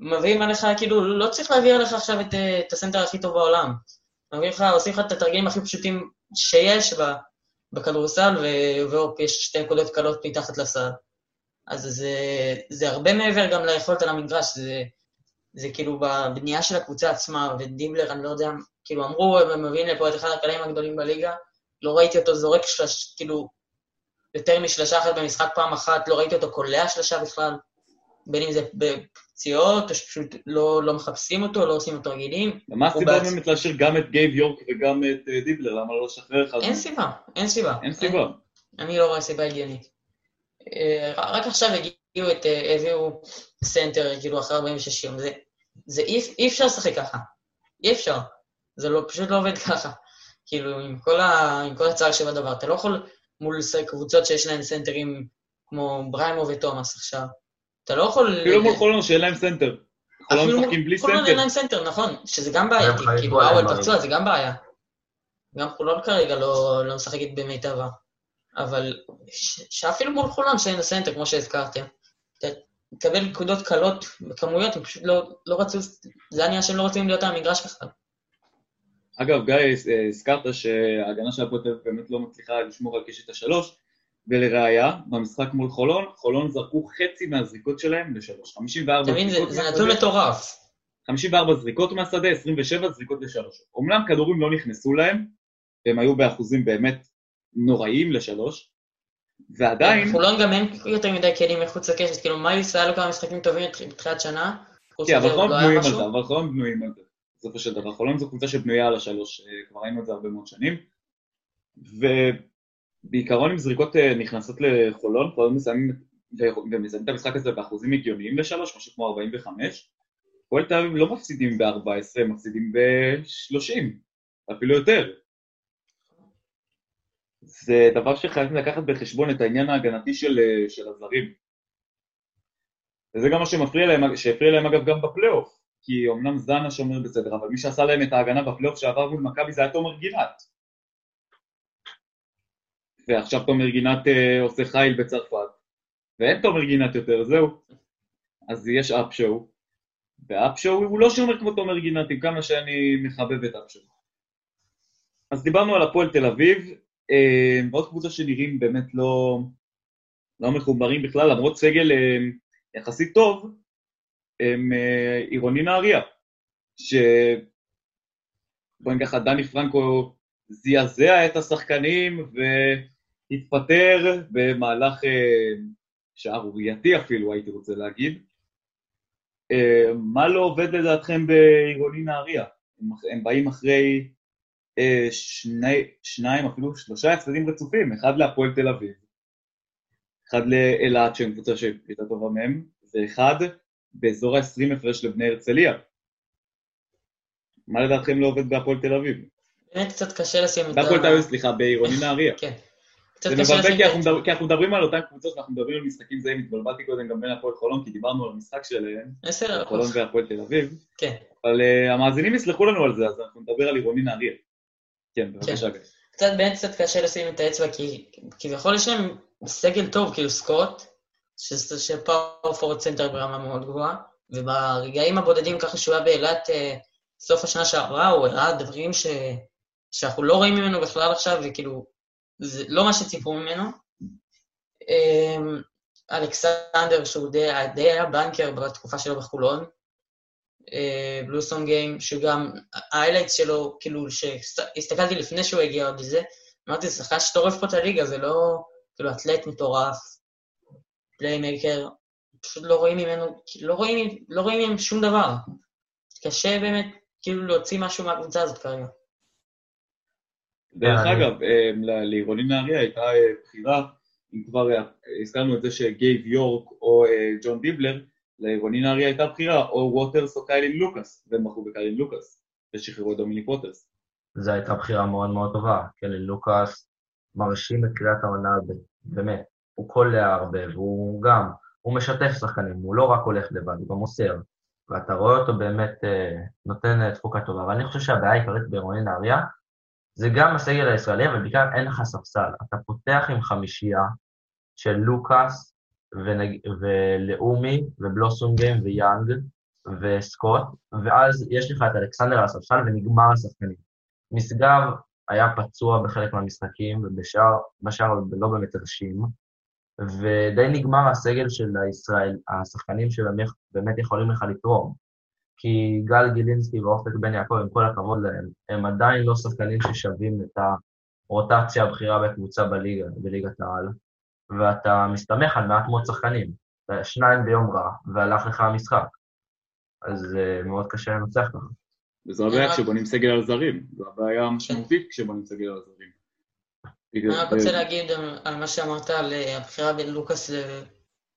מביאים עליך, כאילו, לא צריך להביא עליך עכשיו את, את הסנטר הכי טוב בעולם. מביאים לך, עושים לך את התרגילים הכי פשוטים שיש בכדורסל, והופ, יש שתי נקודות קלות מתחת לסל. אז זה, זה הרבה מעבר גם ליכולת על המגרש, זה, זה כאילו בבנייה של הקבוצה עצמה, ודיבלר, אני לא יודע, כאילו אמרו, הם מביאים לפה את אחד הקלעים הגדולים בליגה, לא ראיתי אותו זורק שלש, כאילו, יותר משלושה אחת במשחק פעם אחת, לא ראיתי אותו קולע שלושה בכלל, בין אם זה בפציעות, או שפשוט לא, לא מחפשים אותו, לא עושים אותו תרגילים. מה הסיבה בעצ- באמת להשאיר גם את גייב יורק וגם את אה, דיבלר? למה לא לשחרר אחד? אין סיבה, אין סיבה. אין סיבה. אני לא רואה סיבה הגיונית. אה, רק עכשיו הגיעו את, אה, הביאו סנטר, כאילו, אחרי 46 יום. זה, זה אי, אי אפשר לשחק ככה. אי אפשר. זה לא, פשוט לא עובד ככה. כאילו, עם כל, ה, עם כל הצער שבדבר. אתה לא יכול מול קבוצות שיש להן סנטרים כמו בריימו ותומאס עכשיו. אתה לא יכול... אפילו מול חולון שאין להם סנטר. חולון אפילו משחקים בלי חולון אין סנטר. להם סנטר, נכון, שזה גם בעייתי, כאילו עליהם האוול דברים. פצוע, זה גם בעיה. גם חולון כרגע לא, לא משחקת במיטבה. אבל ש- שאפילו מול חולון שאין לה סנטר, כמו שהזכרתם, אתה תקבל נקודות קלות בכמויות, הם פשוט לא, לא רצו, זה היה שהם לא רוצים להיות על המגרש בכלל. אגב, גיא, הזכרת שההגנה של הפועל תל אביב באמת לא מצליחה לשמור על קשת השלוש, ולראיה, במשחק מול חולון, חולון זרקו חצי מהזריקות שלהם לשלוש. 54 אתה מבין, זה, זריקות זה מהשדה, נתון מטורף. 54 זריקות מהשדה, 27 זריקות לשלוש. אומנם כדורים לא נכנסו להם, הם היו באחוזים באמת נוראיים לשלוש, ועדיין, חולון גם אין יותר מדי כלים מחוץ לקשת, כאילו מיילס היה לו כמה משחקים טובים בתחילת שנה, כן, אבל חולון לא בנויים על. זה, אבל חולון בנויים על זה, בסופו של דבר. חולון זו קבוצה שבנויה על השלוש, אה, כבר ראינו את זה הרבה מאוד שנים. ובעיקרון אם זריקות אה, נכנסות לחולון, חולון מסיימים ומסיימים את המשחק הזה באחוזים הגיוניים לשלוש, משהו כמו 45. הפועל תל אביב לא מפסידים ב-14, הם מפסידים ב-30, אפילו יותר. זה דבר שחייבים לקחת בחשבון את העניין ההגנתי של, אה, של הזרים. וזה גם מה שמפריע להם, שהפריע להם אגב גם בפלייאוף. כי אמנם זנה שומר בסדר, אבל מי שעשה להם את ההגנה בפלייאוף שעבר מול מכבי זה היה תומר גינת. ועכשיו תומר גינת אה, עושה חייל בצרפת, ואין תומר גינת יותר, זהו. אז יש אפשואו, ואפשואו הוא לא שומר כמו תומר גינת, עם כמה שאני מחבב את אפשואו. אז דיברנו על הפועל תל אביב, אה, ועוד קבוצה שנראים באמת לא, לא מחוברים בכלל, למרות סגל אה, יחסית טוב, הם עירוני נהריה, ש... בואי נגיד ככה, דני פרנקו זעזע את השחקנים והתפטר במהלך אה, שערורייתי אפילו, הייתי רוצה להגיד. אה, מה לא עובד לדעתכם בעירוני נהריה? הם, הם באים אחרי אה, שני, שניים, אפילו שלושה הפסדים רצופים, אחד להפועל תל אביב, אחד לאילת, שהם קבוצה שהייתה טובה מהם, ואחד באזור ה-20 הפרש לבני הרצליה. מה לדעתכם לא עובד בהפועל תל אביב? באמת קצת קשה לשים את בהפועל תל אביב, סליחה, בעירוני נהריה. כן. זה מבלבל כי אנחנו כי אנחנו מדברים על אותן קבוצות ואנחנו מדברים על משחקים זהים, התבלבלתי קודם גם בין הפועל חולון, כי דיברנו על המשחק שלהם, חולון והפועל תל אביב, כן. אבל אה, המאזינים יסלחו לנו על זה, אז אנחנו נדבר על עירוני נהריה. כן, בבקשה, גיא. קצת, באמת קצת קשה לשים את האצבע, כי כביכול יש להם סגל טוב, כאילו סקוט, ש power forward center ברמה מאוד גבוהה, וברגעים הבודדים ככה שהוא היה באילת אה, סוף השנה שעברה, הוא הראה דברים ש... שאנחנו לא רואים ממנו בכלל עכשיו, וכאילו, זה לא מה שציפו ממנו. אה, אלכסנדר, שהוא די, די היה בנקר בתקופה שלו בחולון, אה, בלוסון גיים, שגם ה highlights שלו, כאילו, שהסתכלתי לפני שהוא הגיע עוד לזה, אמרתי, זה שחקן שטורף פה את הליגה, זה לא, כאילו, אתלט מטורף, playmaker, פשוט לא רואים ממנו, לא רואים, לא רואים מהם שום דבר. קשה באמת, כאילו, להוציא משהו מהקבוצה הזאת כרגע. דרך אני- אגב, אה, ל- לעירוני נהריה הייתה אה, בחירה, אם כבר אה, הזכרנו את זה שגייב יורק או אה, ג'ון דיבלר, לעירוני נהריה הייתה בחירה, או ווטרס או קיילין לוקאס, והם בחרו בקיילין לוקאס, ושחררו את דומיניק ווטרס. זו הייתה בחירה מאוד מאוד טובה. קיילין לוקאס מרשים את קריאת העונה, באמת. הוא קולע הרבה, והוא גם, הוא משתף שחקנים, הוא לא רק הולך לבד, הוא גם מוסר. ואתה רואה אותו באמת אה, נותן אה, תפוקה טובה. אבל אני חושב שהבעיה העיקרית בעירוני נהריה, זה גם הסגל הישראלי, אבל בעיקר אין לך ספסל. אתה פותח עם חמישייה של לוקאס ונג... ולאומי ובלוסונגיים ויאנג וסקוט, ואז יש לך את אלכסנדר על הספסל ונגמר השחקנים. משגב היה פצוע בחלק מהמשחקים, ובשאר בשאר לא באמת הרשים, ודי נגמר הסגל של הישראל, השחקנים שבאמת יכולים לך לתרום. כי גל גילינסקי ואופק בן יעקב, עם כל הכבוד להם, הם עדיין לא שחקנים ששווים את הרוטציה הבכירה בקבוצה בליגה, בליגת העל, ואתה מסתמך על מעט מאוד שחקנים, שניים ביום רע, והלך לך המשחק. אז uh, מאוד קשה לנצח ככה. וזו הבעיה כשבונים סגל על זרים, זו הבעיה המשמעותית כשבונים סגל על זרים. אני רק רוצה להגיד על מה שאמרת על אה, הבחירה בין לוקאס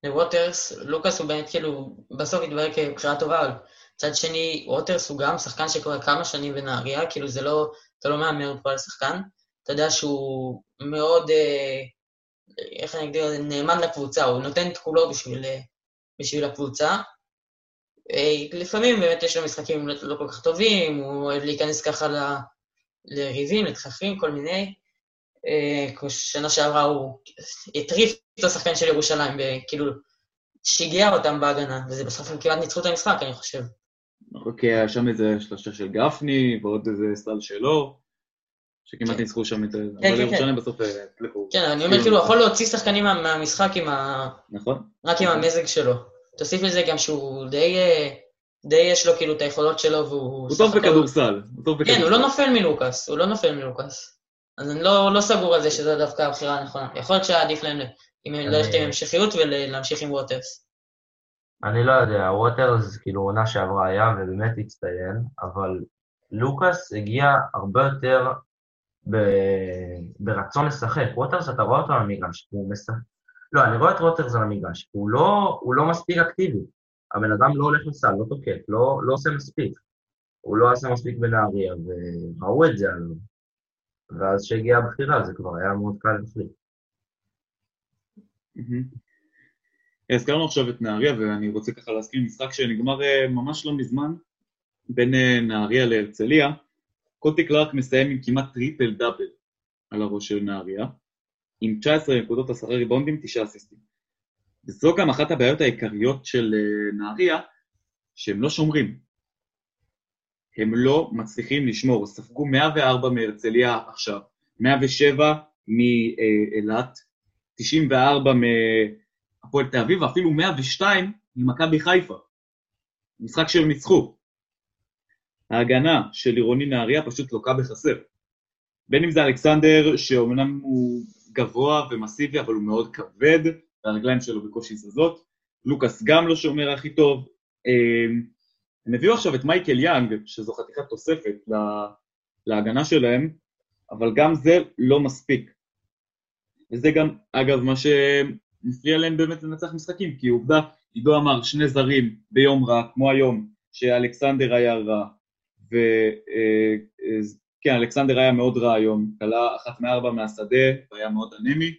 לווטרס, לוקאס הוא באמת כאילו, בסוף התברר כבחירה טובה, אבל מצד שני, ווטרס הוא גם שחקן שקורה כמה שנים בנהריה, כאילו זה לא, אתה לא מהמר פה על שחקן, אתה יודע שהוא מאוד, אה, איך אני אגדיר, נאמן לקבוצה, הוא נותן את כולו בשביל, אה, בשביל הקבוצה. לפעמים באמת יש לו משחקים לא כל כך טובים, הוא אוהב להיכנס ככה ל, לריבים, לתככים, כל מיני. אה, שנה שעברה הוא הטריף את השחקן של ירושלים, וכאילו שיגע אותם בהגנה, וזה בסוף הם כמעט ניצחו את המשחק, אני חושב. אוקיי, היה שם איזה שלושה של גפני, ועוד איזה סל שלו, שכמעט כן. ניצחו שם את זה, כן, אבל כן, ירושלים בסוף הצליחו. כן, אני אומר, כאילו, הוא יכול להוציא שחקנים מהמשחק עם ה... נכון. רק עם המזג שלו. תוסיף לזה גם שהוא די... אה, די יש לו כאילו את היכולות שלו, והוא... הוא טוב בכדורסל. כן, הוא לא נופל מלוקאס, הוא לא נופל מלוקאס. אז אני לא, לא סגור על זה שזו דווקא הבחירה הנכונה. יכול להיות שהיה עדיף להם ללכת עם המשכיות ולהמשיך עם ווטרס. אני לא יודע, ווטרס כאילו עונה שעברה היה ובאמת הצטיין, אבל לוקאס הגיע הרבה יותר ב... ברצון לשחק. ווטרס, אתה רואה אותו על המגרש, הוא משחק. לא, אני רואה את ווטרס על המגרש, הוא לא, הוא לא מספיק אקטיבי. הבן אדם לא הולך לסל, לא תוקף, לא, לא עושה מספיק. הוא לא עשה מספיק בנהריה, וראו את זה עליו. ואז כשהגיעה הבחירה זה כבר היה מאוד קל להחליט. הזכרנו עכשיו את נהריה, ואני רוצה ככה להזכיר משחק שנגמר אה, ממש לא מזמן, בין אה, נהריה להרצליה. קוטי קלארק מסיים עם כמעט טריפל דאבל על הראש של נהריה, עם 19 נקודות, 10 ריבונדים, 9 אסיסטים. וזו גם אחת הבעיות העיקריות של אה, נהריה, שהם לא שומרים. הם לא מצליחים לשמור, ספגו 104 מהרצליה עכשיו, 107 מאילת, 94 מהפועל תל אביב, ואפילו 102 ממכבי חיפה. משחק שהם ניצחו. ההגנה של עירוני נהריה פשוט לוקה בחסר. בין אם זה אלכסנדר, שאומנם הוא גבוה ומסיבי, אבל הוא מאוד כבד, והרגליים שלו בקושי זזות. לוקאס גם לא שומר הכי טוב. אמ, הם הביאו עכשיו את מייקל יאנג, שזו חתיכת תוספת להגנה שלהם, אבל גם זה לא מספיק. וזה גם, אגב, מה שמפריע להם באמת לנצח משחקים, כי עובדה, עידו אמר שני זרים ביום רע, כמו היום, שאלכסנדר היה רע, וכן, אה, אלכסנדר היה מאוד רע היום, כלה אחת מארבע מהשדה, והיה מאוד אנמי.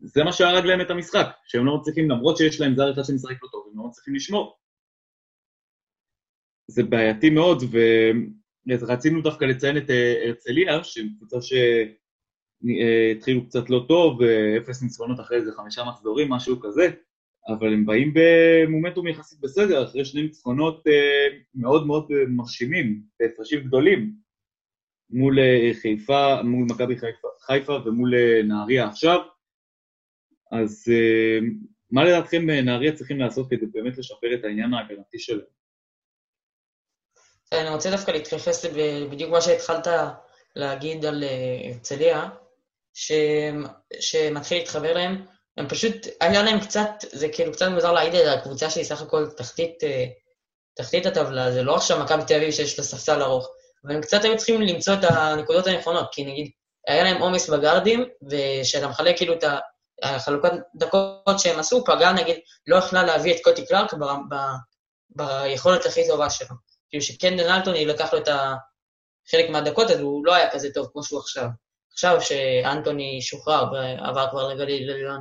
זה מה שהרג להם את המשחק, שהם לא מצליחים, למרות שיש להם זר אחד שמשחק לא טוב, הם לא מצליחים לשמור. זה בעייתי מאוד, ורצינו דווקא לציין את אה, הרצליה, שהיא קבוצה שהתחילו קצת לא טוב, אפס ניצחונות אחרי איזה חמישה מחזורים, משהו כזה, אבל הם באים במומנטום יחסית בסדר, אחרי שני ניצחונות אה, מאוד מאוד מרשימים, בהפרשים גדולים, מול אה, חיפה, מול מכבי חיפה, חיפה ומול נהריה עכשיו. אז מה לדעתכם נהריה צריכים לעשות כדי באמת לשפר את העניין ההגנתי שלהם? אני רוצה דווקא להתייחס בדיוק מה שהתחלת להגיד על אה, הרצליה, שמתחיל להתחבר להם. הם פשוט, היה להם קצת, זה כאילו קצת מוזר להעיד על הקבוצה שהיא סך הכל תחתית, אה, תחתית הטבלה, זה לא עכשיו מכבי תל אביב שיש לה ספסל ארוך, אבל הם קצת היו צריכים למצוא את הנקודות הנכונות, כי נגיד, היה להם עומס בגארדים, ושאתה מחלק כאילו את החלוקת דקות שהם עשו, פגע נגיד, לא יכלה להביא את קוטי קלארק ב, ב, ביכולת הכי טובה שלו. כאילו שקנדן אלטוני לקח לו את חלק מהדקות, אז הוא לא היה כזה טוב כמו שהוא עכשיו. עכשיו שאנטוני שוחרר ועבר כבר לגליל עליון,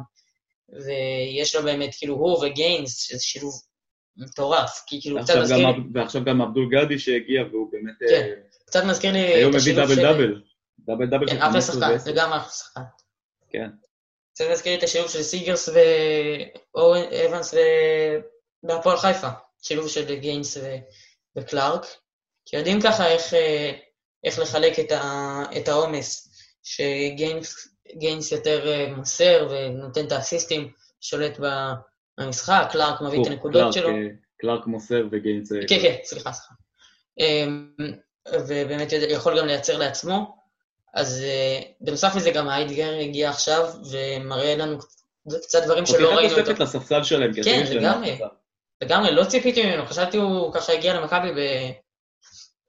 ויש לו באמת, כאילו, הוא וגיינס, שזה שילוב מטורף, כי כאילו קצת מזכיר לי... ועכשיו גם אבדול גדי שהגיע, והוא באמת... כן, uh, קצת מזכיר לי היום מביא דאבל דאבל. דאבל דאבל כן, אחלה שחקן, זה גם אחלה שחקן. כן. קצת מזכיר לי את השילוב של סיגרס ואורן אבנס בהפועל חיפה, שילוב של גיינס ו... וקלארק, כי יודעים ככה איך, אה, איך לחלק את העומס, שגיינס יותר אה, מוסר ונותן את האסיסטים, שולט במשחק, קלארק מביא את הנקודות שלו. קלארק מוסר וגיינס... כן, כן, סליחה, סליחה. אמ, ובאמת יכול גם לייצר לעצמו. אז אה, בנוסף לזה גם היידגר הגיע עכשיו ומראה לנו קצת דברים שלא ראינו אותו. הוא תוספת לספסל שלהם. כן, לגמרי. לגמרי, לא ציפיתי ממנו, חשבתי הוא ככה הגיע למכבי ו...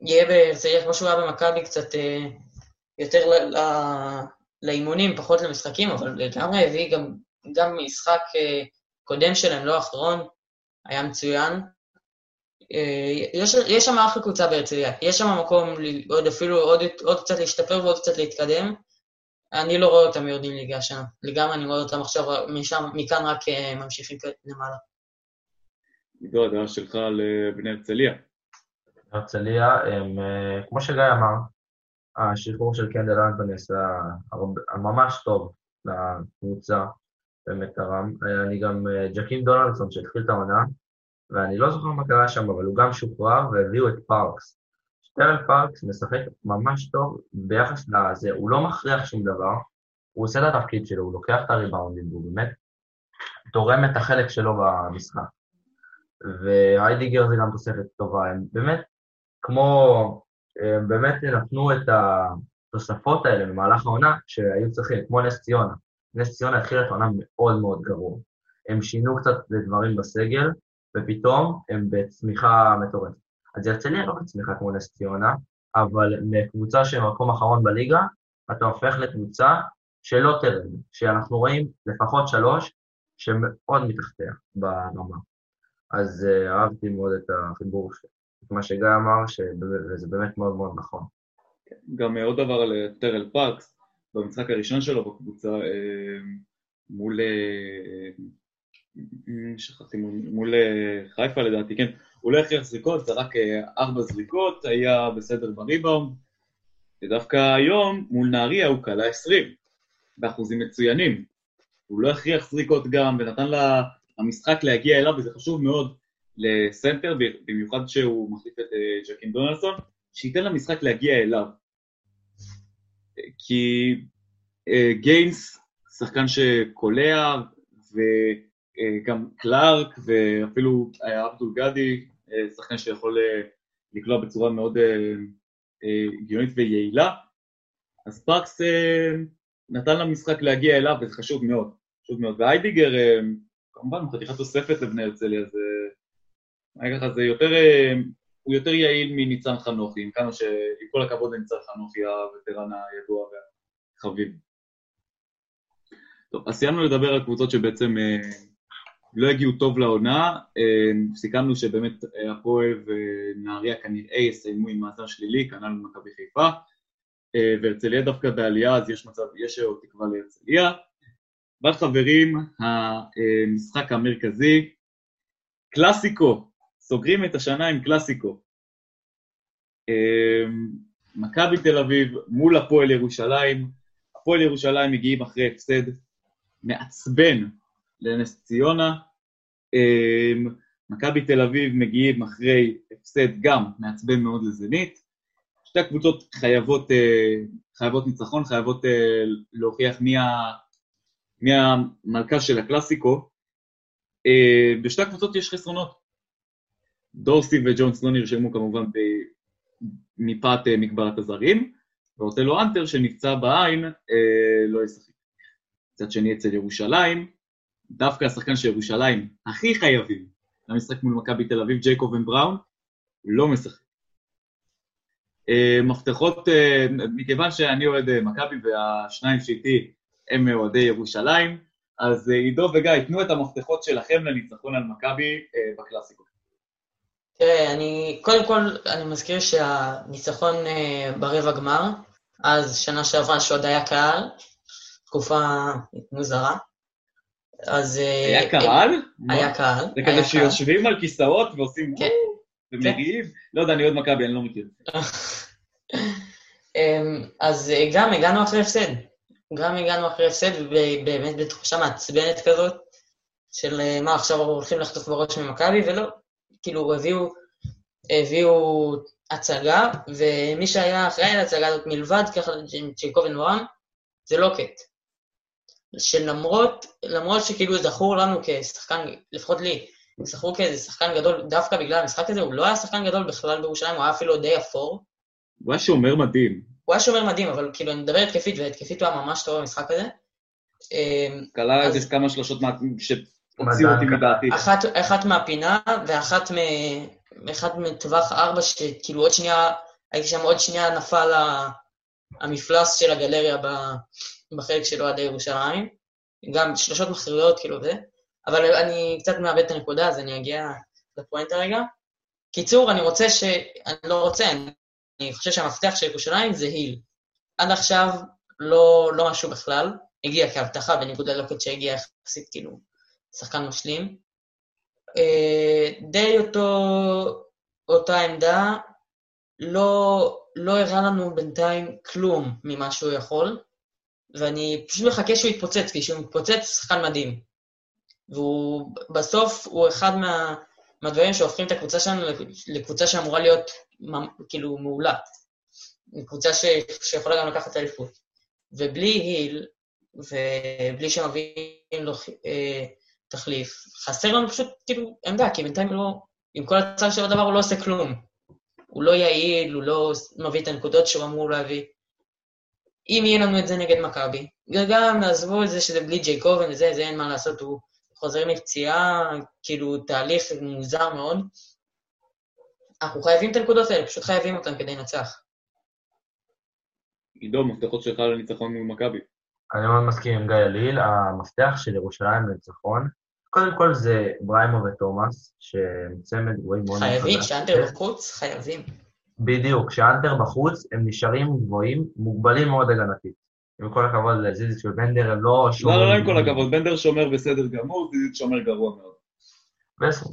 יהיה בהרצליה כמו שהוא היה במכבי קצת יותר לאימונים, פחות למשחקים, אבל לגמרי הביא גם, גם משחק אה, קודם שלהם, לא האחרון, היה מצוין. אה, יש, יש שם אחלה קבוצה בהרצליה, יש שם מקום עוד אפילו עוד, עוד קצת להשתפר ועוד קצת להתקדם. אני לא רואה אותם יורדים ליגה השנה. לגמרי אני רואה אותם עכשיו, משם, מכאן רק אה, ממשיכים למעלה. עידו, הדעה שלך על בני הרצליה. הרצליה, הם, כמו שגיא אמר, השחרור של קנדל אנטוניס היה ממש טוב לקבוצה, באמת תרם. אני גם, ג'קים דונלדסון שהתחיל את העונה, ואני לא זוכר מה קרה שם, אבל הוא גם שוחרר והביאו את פארקס. שטרל פארקס משחק ממש טוב ביחס לזה, הוא לא מכריח שום דבר, הוא עושה את התפקיד שלו, הוא לוקח את הריבאונדים, והוא באמת תורם את החלק שלו במשחק. והיידיגר זה גם תוספת טובה, הם באמת, כמו, באמת נתנו את התוספות האלה במהלך העונה שהיו צריכים, כמו נס ציונה. נס ציונה התחילה את העונה מאוד מאוד גרוע. הם שינו קצת דברים בסגל, ופתאום הם בצמיחה מטורפת. אז הרצליה לא בצמיחה כמו נס ציונה, אבל מקבוצה של מקום אחרון בליגה, אתה הופך לקבוצה שלא תרד, שאנחנו רואים לפחות שלוש שמאוד מתחתיה ברמה. אז uh, אהבתי מאוד את החיבור, שלי. את מה שגיא אמר, שזה באמת מאוד מאוד נכון. גם עוד דבר על טרל פארקס, במשחק הראשון שלו בקבוצה אה, מול שכחתי, מול אה, חיפה לדעתי, כן, הוא לא הכריח זריקות, זה רק אה, ארבע זריקות, היה בסדר בריבאונד, ודווקא היום מול נהריה הוא קלה עשרים, באחוזים מצוינים. הוא לא הכריח זריקות גם, ונתן למשחק להגיע אליו, וזה חשוב מאוד לסנטר, במיוחד שהוא מחליף את אה, ג'קין דונלדסון, שייתן למשחק להגיע אליו. כי גיינס, שחקן שקולע, ו... אה, קלארק ואפילו אבדול גדי, אה, שחקן שיכול אה, לקלוע בצורה מאוד הגיונית ויעילה. אז פארקס נתן למשחק להגיע אליו וזה חשוב מאוד, חשוב מאוד. ואיידיגר, כמובן, חתיכת תוספת לבני הרצליה, זה... אני ככה, זה יותר, הוא יותר יעיל מניצן חנוכי, עם כמה שעם כל הכבוד לניצן חנוכי הווטרן הידוע והחביב. טוב, אז סיימנו לדבר על קבוצות שבעצם לא הגיעו טוב לעונה, אה, סיכמנו שבאמת אה, הפועל ונהריה כנראה יסיימו עם מאזן שלילי, כנ"ל במכבי חיפה, אה, והרצליה דווקא בעלייה, אז יש מצב, יש עוד תקווה להרצליה. אבל חברים, המשחק המרכזי, קלאסיקו, סוגרים את השנה עם קלאסיקו. מכבי תל אביב מול הפועל ירושלים, הפועל ירושלים מגיעים אחרי הפסד מעצבן לנס ציונה. אמ, מכבי תל אביב מגיעים אחרי הפסד גם מעצבן מאוד לזנית. שתי הקבוצות חייבות, אה, חייבות ניצחון, חייבות אה, להוכיח מי, ה, מי המלכה של הקלאסיקו. אה, בשתי הקבוצות יש חסרונות. דורסי וג'ונס לא נרשמו כמובן מפאת מגבלת הזרים, ואוטלו אנטר שנפצע בעין לא ישחק. מצד שני אצל ירושלים, דווקא השחקן של ירושלים הכי חייבים למשחק מול מכבי תל אביב, ג'ייקובן בראון, לא משחק. אה, מפתחות, אה, מכיוון שאני אוהד אה, מכבי והשניים שאיתי הם אוהדי ירושלים, אז עידו וגיא, תנו את המפתחות שלכם לניצחון על מכבי בקלאסיקות. תראה, אני, קודם כל, אני מזכיר שהניצחון ברבע גמר, אז שנה שעברה שעוד היה קהל, תקופה מוזרה. אז... אה, היה קהל? היה קהל. זה כזה שיושבים על כיסאות ועושים כן. ומריעים? לא יודע, אני אוהד מכבי, אני לא מכיר. אמ, אז אה, גם הגענו אחרי הפסד. גם הגענו אחרי הפסד, ובאמת בתחושה מעצבנת כזאת, של אה, מה, עכשיו הולכים לחטוף בראש ממכבי, ולא. כאילו, הביאו, הביאו הצגה, ומי שהיה אחראי על ההצגה הזאת מלבד ככה, צ'יקובן וואם, זה לא קט. שלמרות, למרות שכאילו זכור לנו כשחקן, לפחות לי, הוא שכרו כאיזה שחקן גדול, דווקא בגלל המשחק הזה, הוא לא היה שחקן גדול בכלל בירושלים, הוא היה אפילו די אפור. הוא היה שומר מדהים. הוא היה שומר מדהים, אבל כאילו, אני מדבר התקפית, והתקפית הוא היה ממש טוב במשחק הזה. כלל אז- איזה כמה שלושות שהוציאו אותי מדעתי. אחת, אחת מהפינה, ואחת מ... אחת מטווח ארבע, שכאילו עוד שנייה, הייתי שם עוד שנייה נפל המפלס של הגלריה בחלק של אוהדי ירושלים. גם שלושות מכריעות, כאילו זה. אבל אני קצת מאבד את הנקודה, אז אני אגיע לפואנט הרגע. קיצור, אני רוצה ש... אני לא רוצה, אני, אני חושב שהמפתח של ירושלים זה היל. עד עכשיו לא, לא משהו בכלל. הגיע כהבטחה, בניגוד ללוקט שהגיע יחסית כאילו שחקן משלים. אה, די אותו, אותה עמדה, לא, לא הראה לנו בינתיים כלום ממה שהוא יכול, ואני פשוט מחכה שהוא יתפוצץ, כי כשהוא מתפוצץ, שחקן מדהים. והוא, בסוף הוא אחד מה, מהדברים שהופכים את הקבוצה שלנו לקבוצה שאמורה להיות כאילו מעולה. קבוצה ש, שיכולה גם לקחת אליפות. ובלי היל, ובלי שמביאים לו אה, תחליף, חסר לנו פשוט כאילו עמדה, כי בינתיים לא, עם כל הצד של הדבר הוא לא עושה כלום. הוא לא יעיל, הוא לא מביא את הנקודות שהוא אמור להביא. אם יהיה לנו את זה נגד מכבי, וגם עזבו את זה שזה בלי ג'ייקובן וזה, זה אין מה לעשות, הוא חוזר מפציעה, כאילו תהליך מוזר מאוד. אנחנו חייבים את הנקודות האלה, פשוט חייבים אותן כדי לנצח. עידו, מפתחות שלך לניצחון מול מכבי. אני מאוד מסכים עם גיא אליל, המפתח של ירושלים לניצחון, קודם כל זה בריימו ותומאס, שהם צמד גבוהים מאוד חייבים. שאנטר בחוץ, חייבים. בדיוק, כשאנטר בחוץ, הם נשארים גבוהים, מוגבלים מאוד הגנתית. עם כל הכבוד לזיזיץ' ובנדר, הם לא... לא, לא, לא, עם כל הכבוד, בנדר שומר בסדר גמור, זיזיץ' שומר גרוע מאוד. בסדר.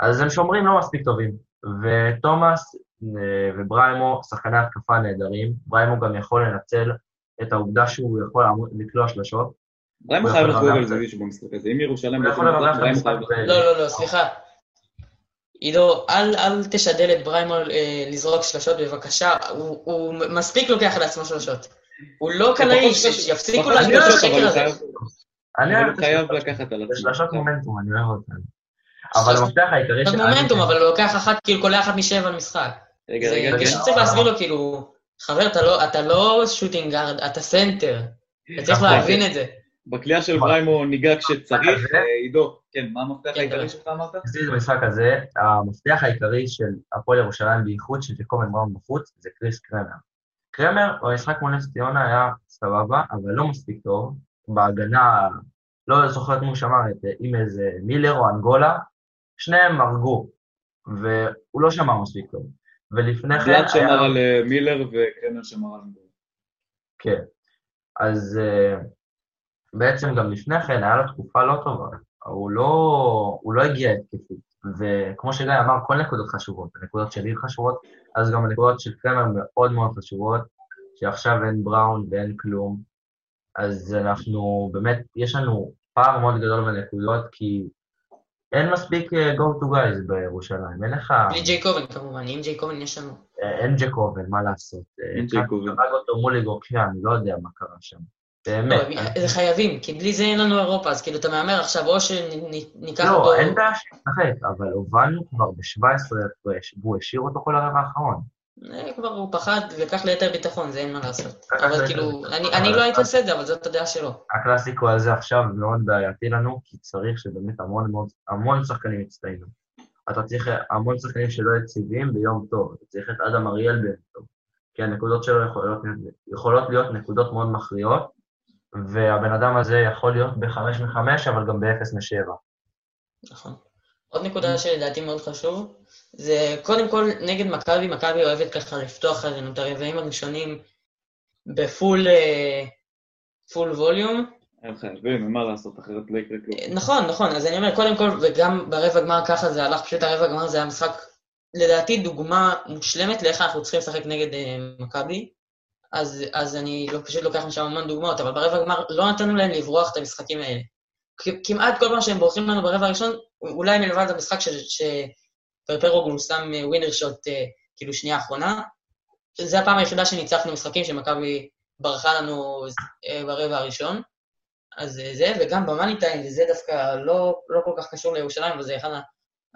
אז הם שומרים לא מספיק טובים. ותומאס אה, ובריימו, שחקני התקפה נהדרים. בריימו גם יכול לנצל את העובדה שהוא יכול לקלוע שלשות. בריימו הוא חייב לחגוג על את זיזיץ' במשחק הזה. אם ירושלים לא. לא, לא, לא, סליחה. עידו, אל, אל תשדל את בריימו אה, לזרוק שלשות בבקשה, הוא, הוא מספיק לוקח לעצמו שלשות. הוא לא שלוש- שיפסיקו להגיד את השקר הזה. אני אוהב חייב. לקחת על זה עצמו. שלשות מומנטום, אני אוהב אותן. אבל המפתח העיקרי של... מומנטום, אבל הוא לוקח אחת, כאילו קולע אחת משבע למשחק. רגע, זה- רגע, כן. פשוט צריך להסביר לו, כאילו, חבר, אתה לא, אתה לא shooting guard, אתה סנטר. אתה צריך נכון. להבין את זה. בקליעה של בריימו ניגע כשצריך. אה, עידו, כן, מה המפתח כן, העיקרי. שלך אמרת? אצלי במשחק הזה, המפתח העיקרי של הפועל ירושלים, בייחוד של ג'קובן בראון בחוץ, זה קריס קרמר. קרמר במשחק מול נס ציונה היה סבבה, אבל לא מספיק טוב. בהגנה, לא זוכר את מי הוא שמר, את אם איזה מילר או אנגולה, שניהם הרגו, והוא לא שמר מספיק טוב. ולפני כן היה... שמר על אה, מילר וקרנר שמר על אנגול. כן. אז בעצם גם לפני כן היה לו תקופה לא טובה. הוא לא, הוא לא הגיע התקפית. וכמו שגיא אמר, כל נקודות חשובות. הנקודות של ליל חשובות, אז גם הנקודות של קרמר מאוד מאוד חשובות, שעכשיו אין בראון ואין כלום. אז אנחנו, באמת, יש לנו פער מאוד גדול בנקודות, כי אין מספיק אה, go to guys בירושלים. אין לך... בלי ג'ייקובן כמובן, עם ג'ייקובן יש לנו. אה, אין ג'קובן, מה לעשות. אה, אין ג'קובן. הרג אותו מול ליגוקיה, אני לא יודע מה קרה שם. לא, באמת. זה חייבים, כי בלי זה אין לנו אירופה, אז כאילו אתה מהמר עכשיו, או שניקח אותו... לא, אין בעיה שישחק, אבל הובלנו כבר ב-17 הפרש, והוא השאיר אותו כל הרבע האחרון. אה, כבר הוא פחד ולקח ליתר ביטחון, זה אין מה לעשות. לקח אבל ליתר כאילו. אני- לא הייתי עושה את זה, אבל זאת הדעה שלו. הקלאסיקו הזה עכשיו מאוד בעייתי לנו, כי צריך שבאמת המון המון שחקנים יצטיינו. אתה צריך המון שחקנים שלא יציבים ביום טוב, אתה צריך את אדם אריאל ביום טוב. כי הנקודות שלו יכולות להיות נקודות מאוד מכריעות, והבן אדם הזה יכול להיות בחמש מחמש, אבל גם באפס משבע. נכון. עוד נקודה שלדעתי מאוד חשוב, זה קודם כל נגד מכבי, מכבי אוהבת ככה לפתוח עלינו את הרבעים הראשונים בפול אה, פול ווליום. הם חייבים, אין מה לעשות, אחרת לא יקרה כלום. נכון, נכון, אז אני אומר, קודם כל, וגם ברבע גמר ככה זה הלך, פשוט הרבע גמר זה היה משחק, לדעתי, דוגמה מושלמת לאיך אנחנו צריכים לשחק נגד אה, מכבי. אז, אז אני לא, פשוט לוקח משם המון דוגמאות, אבל ברבע גמר לא נתנו להם לברוח את המשחקים האלה. כמעט כל פעם שהם בורחים לנו ברבע הראשון, אולי מלבד המשחק שפרפרוגלו שם אה, ווינר שוט אה, כאילו שנייה אחרונה, זו הפעם היחידה שניצחנו משחקים שמכבי ברחה לנו אה, ברבע הראשון. אז אה, זה, וגם במאני טיים, וזה דווקא לא, לא כל כך קשור לירושלים, אבל זה אחד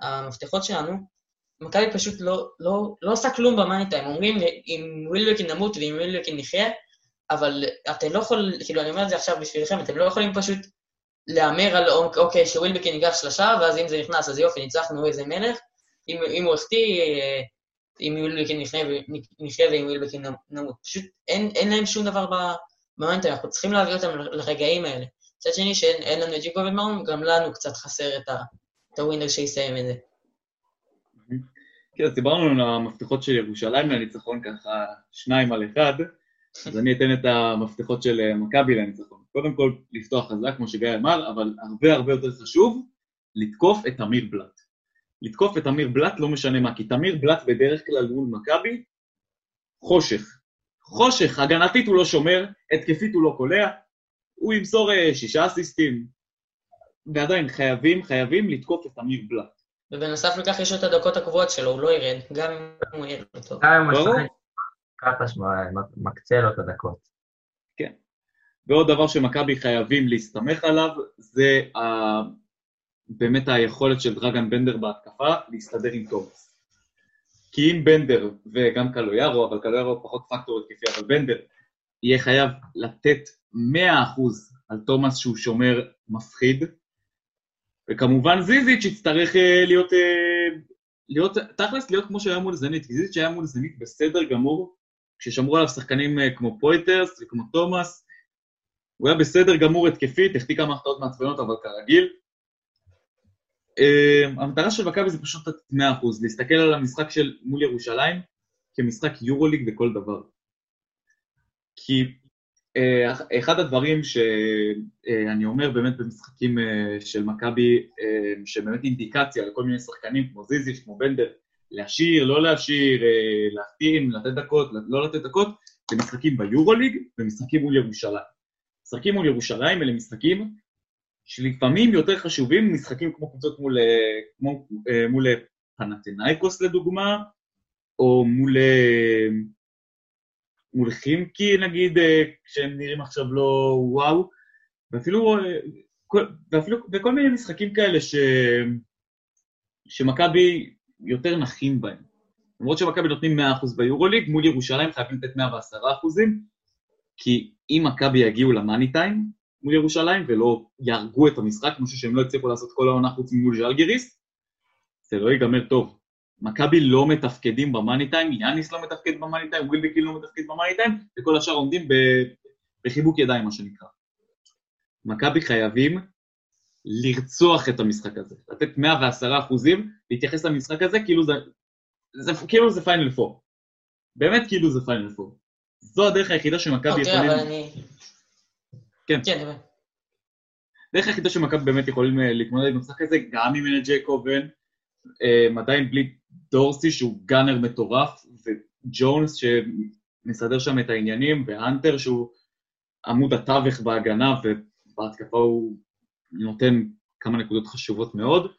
המפתחות שלנו, מכבי פשוט לא, לא, לא עושה כלום במאני טיים. אומרים, אם ווילבקין נמות ואם ווילבקין נחיה, אבל אתם לא יכולים, כאילו, אני אומר את זה עכשיו בשבילכם, אתם לא יכולים פשוט להמר על, אוקיי, שווילבקין ניגש שלושה, ואז אם זה נכנס, אז יופי, ניצחנו איזה מלך. אם, אם הוא החטיא, אה, אם ווילבקין נחיה ואם ווילבקין נמות. פשוט אין, אין להם שום דבר במאני אנחנו צריכים להביא אותם לרגעים האלה. מצד שני, שאין לנו את ג'יקו ומרום, גם לנו קצת חסר את הווינר שיסיים את זה. כן, אז דיברנו על המפתחות של ירושלים לניצחון ככה שניים על אחד, אז אני אתן את המפתחות של אה, מכבי לניצחון. קודם כל, לפתוח חזק, כמו שגיא אמר, אבל הרבה הרבה יותר חשוב, לתקוף את אמיר בלאט. לתקוף את אמיר בלאט לא משנה מה, כי תמיר בלאט בדרך כלל מול מכבי, חושך. חושך, הגנתית הוא לא שומר, התקפית הוא לא קולע, הוא ימסור אה, שישה אסיסטים, ועדיין חייבים, חייבים לתקוף את אמיר בלאט. ובנוסף לכך יש לו את הדקות הקבועות שלו, הוא לא ירד, גם אם הוא ירד אותו. גם אם הוא משחק, קטש מקצה לו את הדקות. כן. ועוד דבר שמכבי חייבים להסתמך עליו, זה ה... באמת היכולת של דרגן בנדר בהתקפה להסתדר עם תומאס. כי אם בנדר, וגם קלויארו, אבל קלויארו פחות פקטור התקפי, אבל בנדר יהיה חייב לתת 100% על תומאס שהוא שומר מפחיד, וכמובן זיזיץ' יצטרך אה, להיות, אה, להיות, תכלס להיות כמו שהיה מול זנית, כי זיזיץ' היה מול זנית בסדר גמור, כששמרו עליו שחקנים אה, כמו פויטרס וכמו תומאס, הוא היה בסדר גמור התקפית, החטיא כמה החטאות מעצבנות, אבל כרגיל. המטרה של מכבי זה פשוט לתת 100%, להסתכל על המשחק של מול ירושלים כמשחק יורוליג בכל דבר. כי אחד הדברים שאני אומר באמת במשחקים אה, של מכבי, אה, שבאמת אינדיקציה לכל מיני שחקנים כמו זיזיץ', כמו בנדר, להשאיר, לא להשאיר, להחתים, לתת דקות, לא לתת דקות, זה משחקים ביורוליג ומשחקים מול ירושלים. משחקים מול ירושלים אלה משחקים שלפעמים יותר חשובים משחקים כמו קבוצות מול, כמו, מול פנתנאיקוס לדוגמה, או מול מול חימקי נגיד, אה, כשהם נראים עכשיו לא וואו, ואפילו, אה, ואפילו, וכל מיני משחקים כאלה ש... שמכבי יותר נחים בהם. למרות שמכבי נותנים 100% ביורוליג, מול ירושלים חייבים לתת 110%, כי אם מכבי יגיעו למאני טיים מול ירושלים ולא יהרגו את המשחק, משהו שהם לא הצליחו לעשות כל העונה חוץ ממול ז'לגיריס, זה לא ייגמר טוב. מכבי לא מתפקדים במאני טיים, יאניס לא מתפקד במאני טיים, ווילבקין לא מתפקד במאני טיים, וכל השאר עומדים בחיבוק ידיים, מה שנקרא. מכבי חייבים לרצוח את המשחק הזה, לתת 110 אחוזים, להתייחס למשחק הזה כאילו זה, זה, כאילו זה פיינל פור. באמת כאילו זה פיינל פור. זו הדרך היחידה שמכבי אוקיי, יכולים... אוקיי, אבל אני... כן. כן, הדרך היחידה שמכבי באמת יכולים אה, להתמודד עם המשחק הזה, גם אם אין את ג'ייקובן, אה, עדיין בלי דורסי שהוא gunner מטורף, וג'ונס שמסדר שם את העניינים, והאנטר שהוא עמוד התווך בהגנה, ובהתקפה הוא נותן כמה נקודות חשובות מאוד.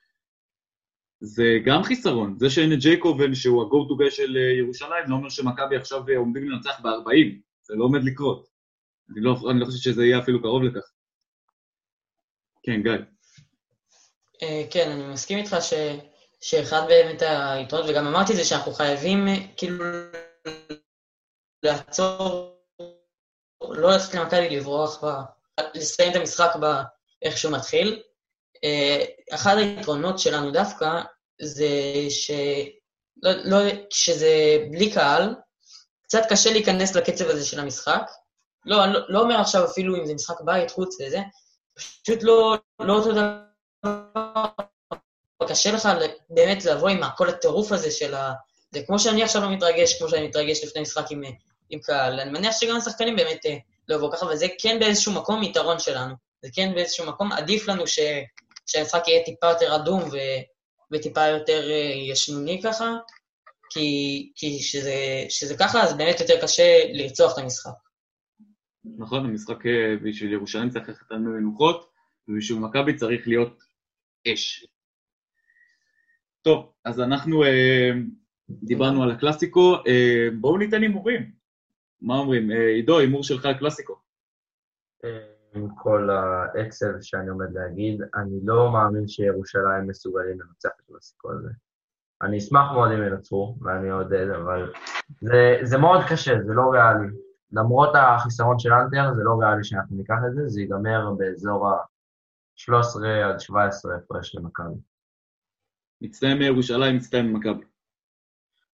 זה גם חיסרון. זה שאין את ג'ייקובן, שהוא ה-go to guy של אה, ירושלים, לא אומר שמכבי עכשיו עומדים לנצח ב-40. זה לא עומד לקרות. אני לא, אני לא חושב שזה יהיה אפילו קרוב לכך. כן, גיא. אה, כן, אני מסכים איתך ש... שאחד באמת היתרונות, וגם אמרתי זה שאנחנו חייבים אה, כאילו לעצור, לא לתת למכבי לברוח, ב, לסיים את המשחק באיך שהוא מתחיל. אה, אחד היתרונות שלנו דווקא זה ש... לא, לא, שזה בלי קהל, קצת קשה להיכנס לקצב הזה של המשחק. לא, אני לא, לא אומר עכשיו אפילו אם זה משחק בית, חוץ וזה, פשוט לא, לא אותו דבר קשה לך באמת לבוא עם כל הטירוף הזה של ה... זה כמו שאני עכשיו לא מתרגש, כמו שאני מתרגש לפני משחק עם, עם קהל. אני מניח שגם השחקנים באמת אה, לא יבואו ככה, וזה כן באיזשהו מקום יתרון שלנו. זה כן באיזשהו מקום, עדיף לנו ש, שהמשחק יהיה טיפה יותר אדום ו, וטיפה יותר אה, ישנוני ככה, כי, כי שזה, שזה ככה, אז באמת יותר קשה לרצוח את המשחק. נכון, המשחק אה, בשביל ירושלים צריך ללכת על מנוחות, ובשביל מכבי צריך להיות אש. טוב, אז אנחנו אה, דיברנו על הקלאסיקו, אה, בואו ניתן הימורים. מה אומרים? אה, עידו, הימור שלך על קלאסיקו. אה, עם כל האקסל שאני עומד להגיד, אני לא מאמין שירושלים מסוגלים לנצח את המסיקו הזה. אני אשמח מאוד אם ינצחו, ואני אעודד, אבל זה, זה מאוד קשה, זה לא ריאלי. למרות החיסרון של אנטר, זה לא ריאלי שאנחנו ניקח את זה, זה ייגמר באזור ה-13 עד 17 הפרש למכבי. מצטיין בירושלים, מצטיין במכבי.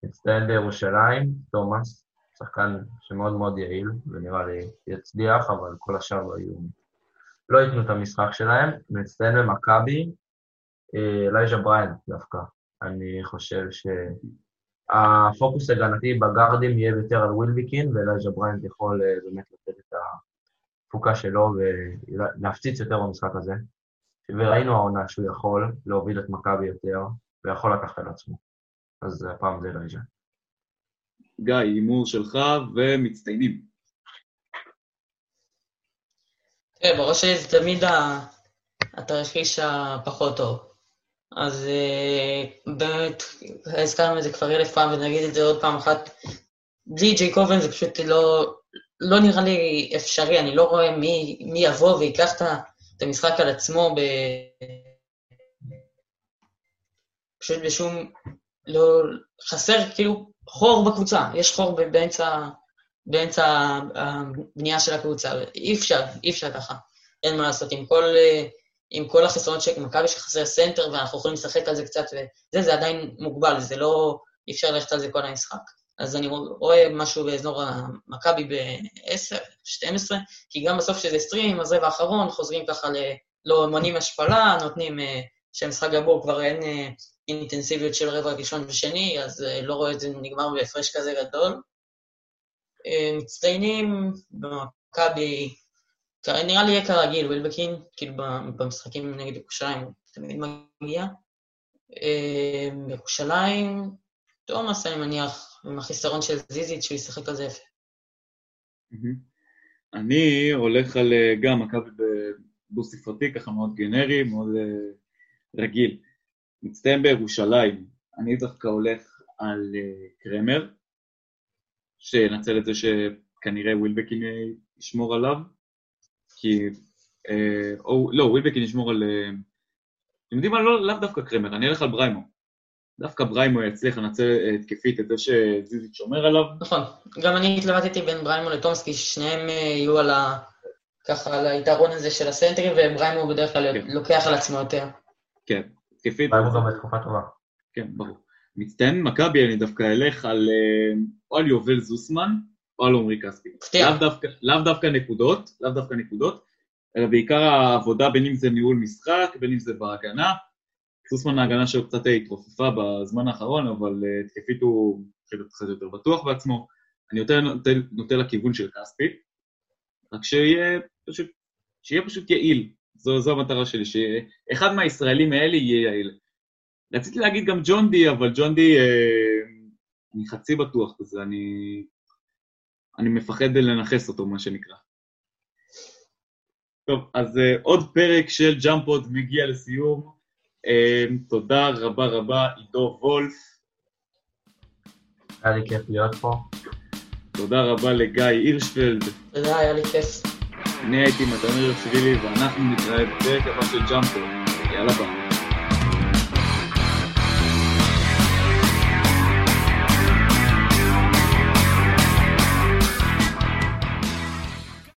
מצטיין בירושלים, תומאס, שחקן שמאוד מאוד יעיל, ונראה לי יצליח, אבל כל השאר לא יהיו... לא ייתנו את המשחק שלהם. מצטיין במכבי, אלייז'ה בריינט דווקא. אני חושב שהפוקוס הגנתי בגארדים יהיה יותר על ווילביקין, ואלייז'ה בריינט יכול אה, באמת לתת את התפוקה שלו ולהפציץ יותר במשחק הזה. וראינו העונה שהוא יכול להוביל את מכבי יותר, ויכול לקחת על עצמו. אז הפעם זה אלייז'ה. גיא, הימור שלך ומצטיינים. תראה, בראש שלי זה תמיד התרחיש הפחות טוב. אז uh, באמת, הזכרנו את זה כבר אלף פעם, ונגיד את זה עוד פעם אחת. בלי ג'יי קובן זה פשוט לא, לא נראה לי אפשרי, אני לא רואה מי, מי יבוא ויקח את המשחק על עצמו ב... פשוט בשום... לא... חסר כאילו חור בקבוצה, יש חור באמצע, באמצע הבנייה של הקבוצה, אי אפשר, אי אפשר ככה, אין מה לעשות. עם כל... עם כל החסרונות של מכבי שחסר סנטר, ואנחנו יכולים לשחק על זה קצת, וזה, זה עדיין מוגבל, זה לא, אי אפשר ללכת על זה כל המשחק. אז אני רואה משהו באזור המכבי ב-10, 12, כי גם בסוף שזה סטרים, אז רבע האחרון, חוזרים ככה ל... לא מונים השפלה, נותנים אה, שהמשחק גבור, כבר אין אה, אינטנסיביות של רבע ראשון ושני, אז אה, לא רואה את זה נגמר בהפרש כזה גדול. מצטיינים במכבי נראה לי יהיה כרגיל, ווילבקין, כאילו במשחקים נגד ירושלים תמיד מגיע. בירושלים, אמ, תומאס, אני מניח, עם החיסרון של זיזית, שהוא ישחק על זה יפה. אני הולך על אה, גם מכבי בדו ספרתי, ככה מאוד גנרי, מאוד אה, רגיל. מצטיין בירושלים, אני דווקא הולך על אה, קרמר, שינצל את זה שכנראה ווילבקין ישמור עליו. כי... או, לא, ווילבקין ישמור על... אתם יודעים מה? לא, לאו דווקא קרמר, אני אלך על בריימו. דווקא בריימו יצליח לנצל אה, התקפית את זה שזיזיץ' שומר עליו. נכון, גם אני התלבטתי בין בריימו לטומסקי, ששניהם יהיו על ה... ככה, על היתרון הזה של הסנטרים, ובריימו בדרך כלל כן. לוקח על עצמו יותר. כן, התקפית. בריימו גם בתקופה טובה. כן, ברור. מצטיין מכבי, אני דווקא אלך על או על יובל זוסמן, או על עמרי כספי. לאו דווקא, לאו דווקא נקודות, לאו דווקא נקודות, אלא בעיקר העבודה בין אם זה ניהול משחק, בין אם זה בהגנה. סוסמן ההגנה שלו קצת התרופפה בזמן האחרון, אבל אה, התקפית הוא קצת יותר בטוח בעצמו. אני יותר נוטה, לכיוון של כספי, רק שיהיה פשוט, שיהיה פשוט יעיל. זו, זו המטרה שלי, שאחד מהישראלים האלה יהיה יעיל. רציתי להגיד גם ג'ון די, אבל ג'ון די, אה, אני חצי בטוח בזה, אני אני מפחד לנכס אותו, מה שנקרא. טוב, אז אה, עוד פרק של ג'אמפוד מגיע לסיום. אה, תודה רבה רבה, עידו וולף. היה לי כיף להיות פה. תודה רבה לגיא הירשפלד. תודה, היה לי כיף. אני הייתי מתן רשבילי, ואנחנו נתראה בפרק הבא של ג'אמפוד. יאללה ביי.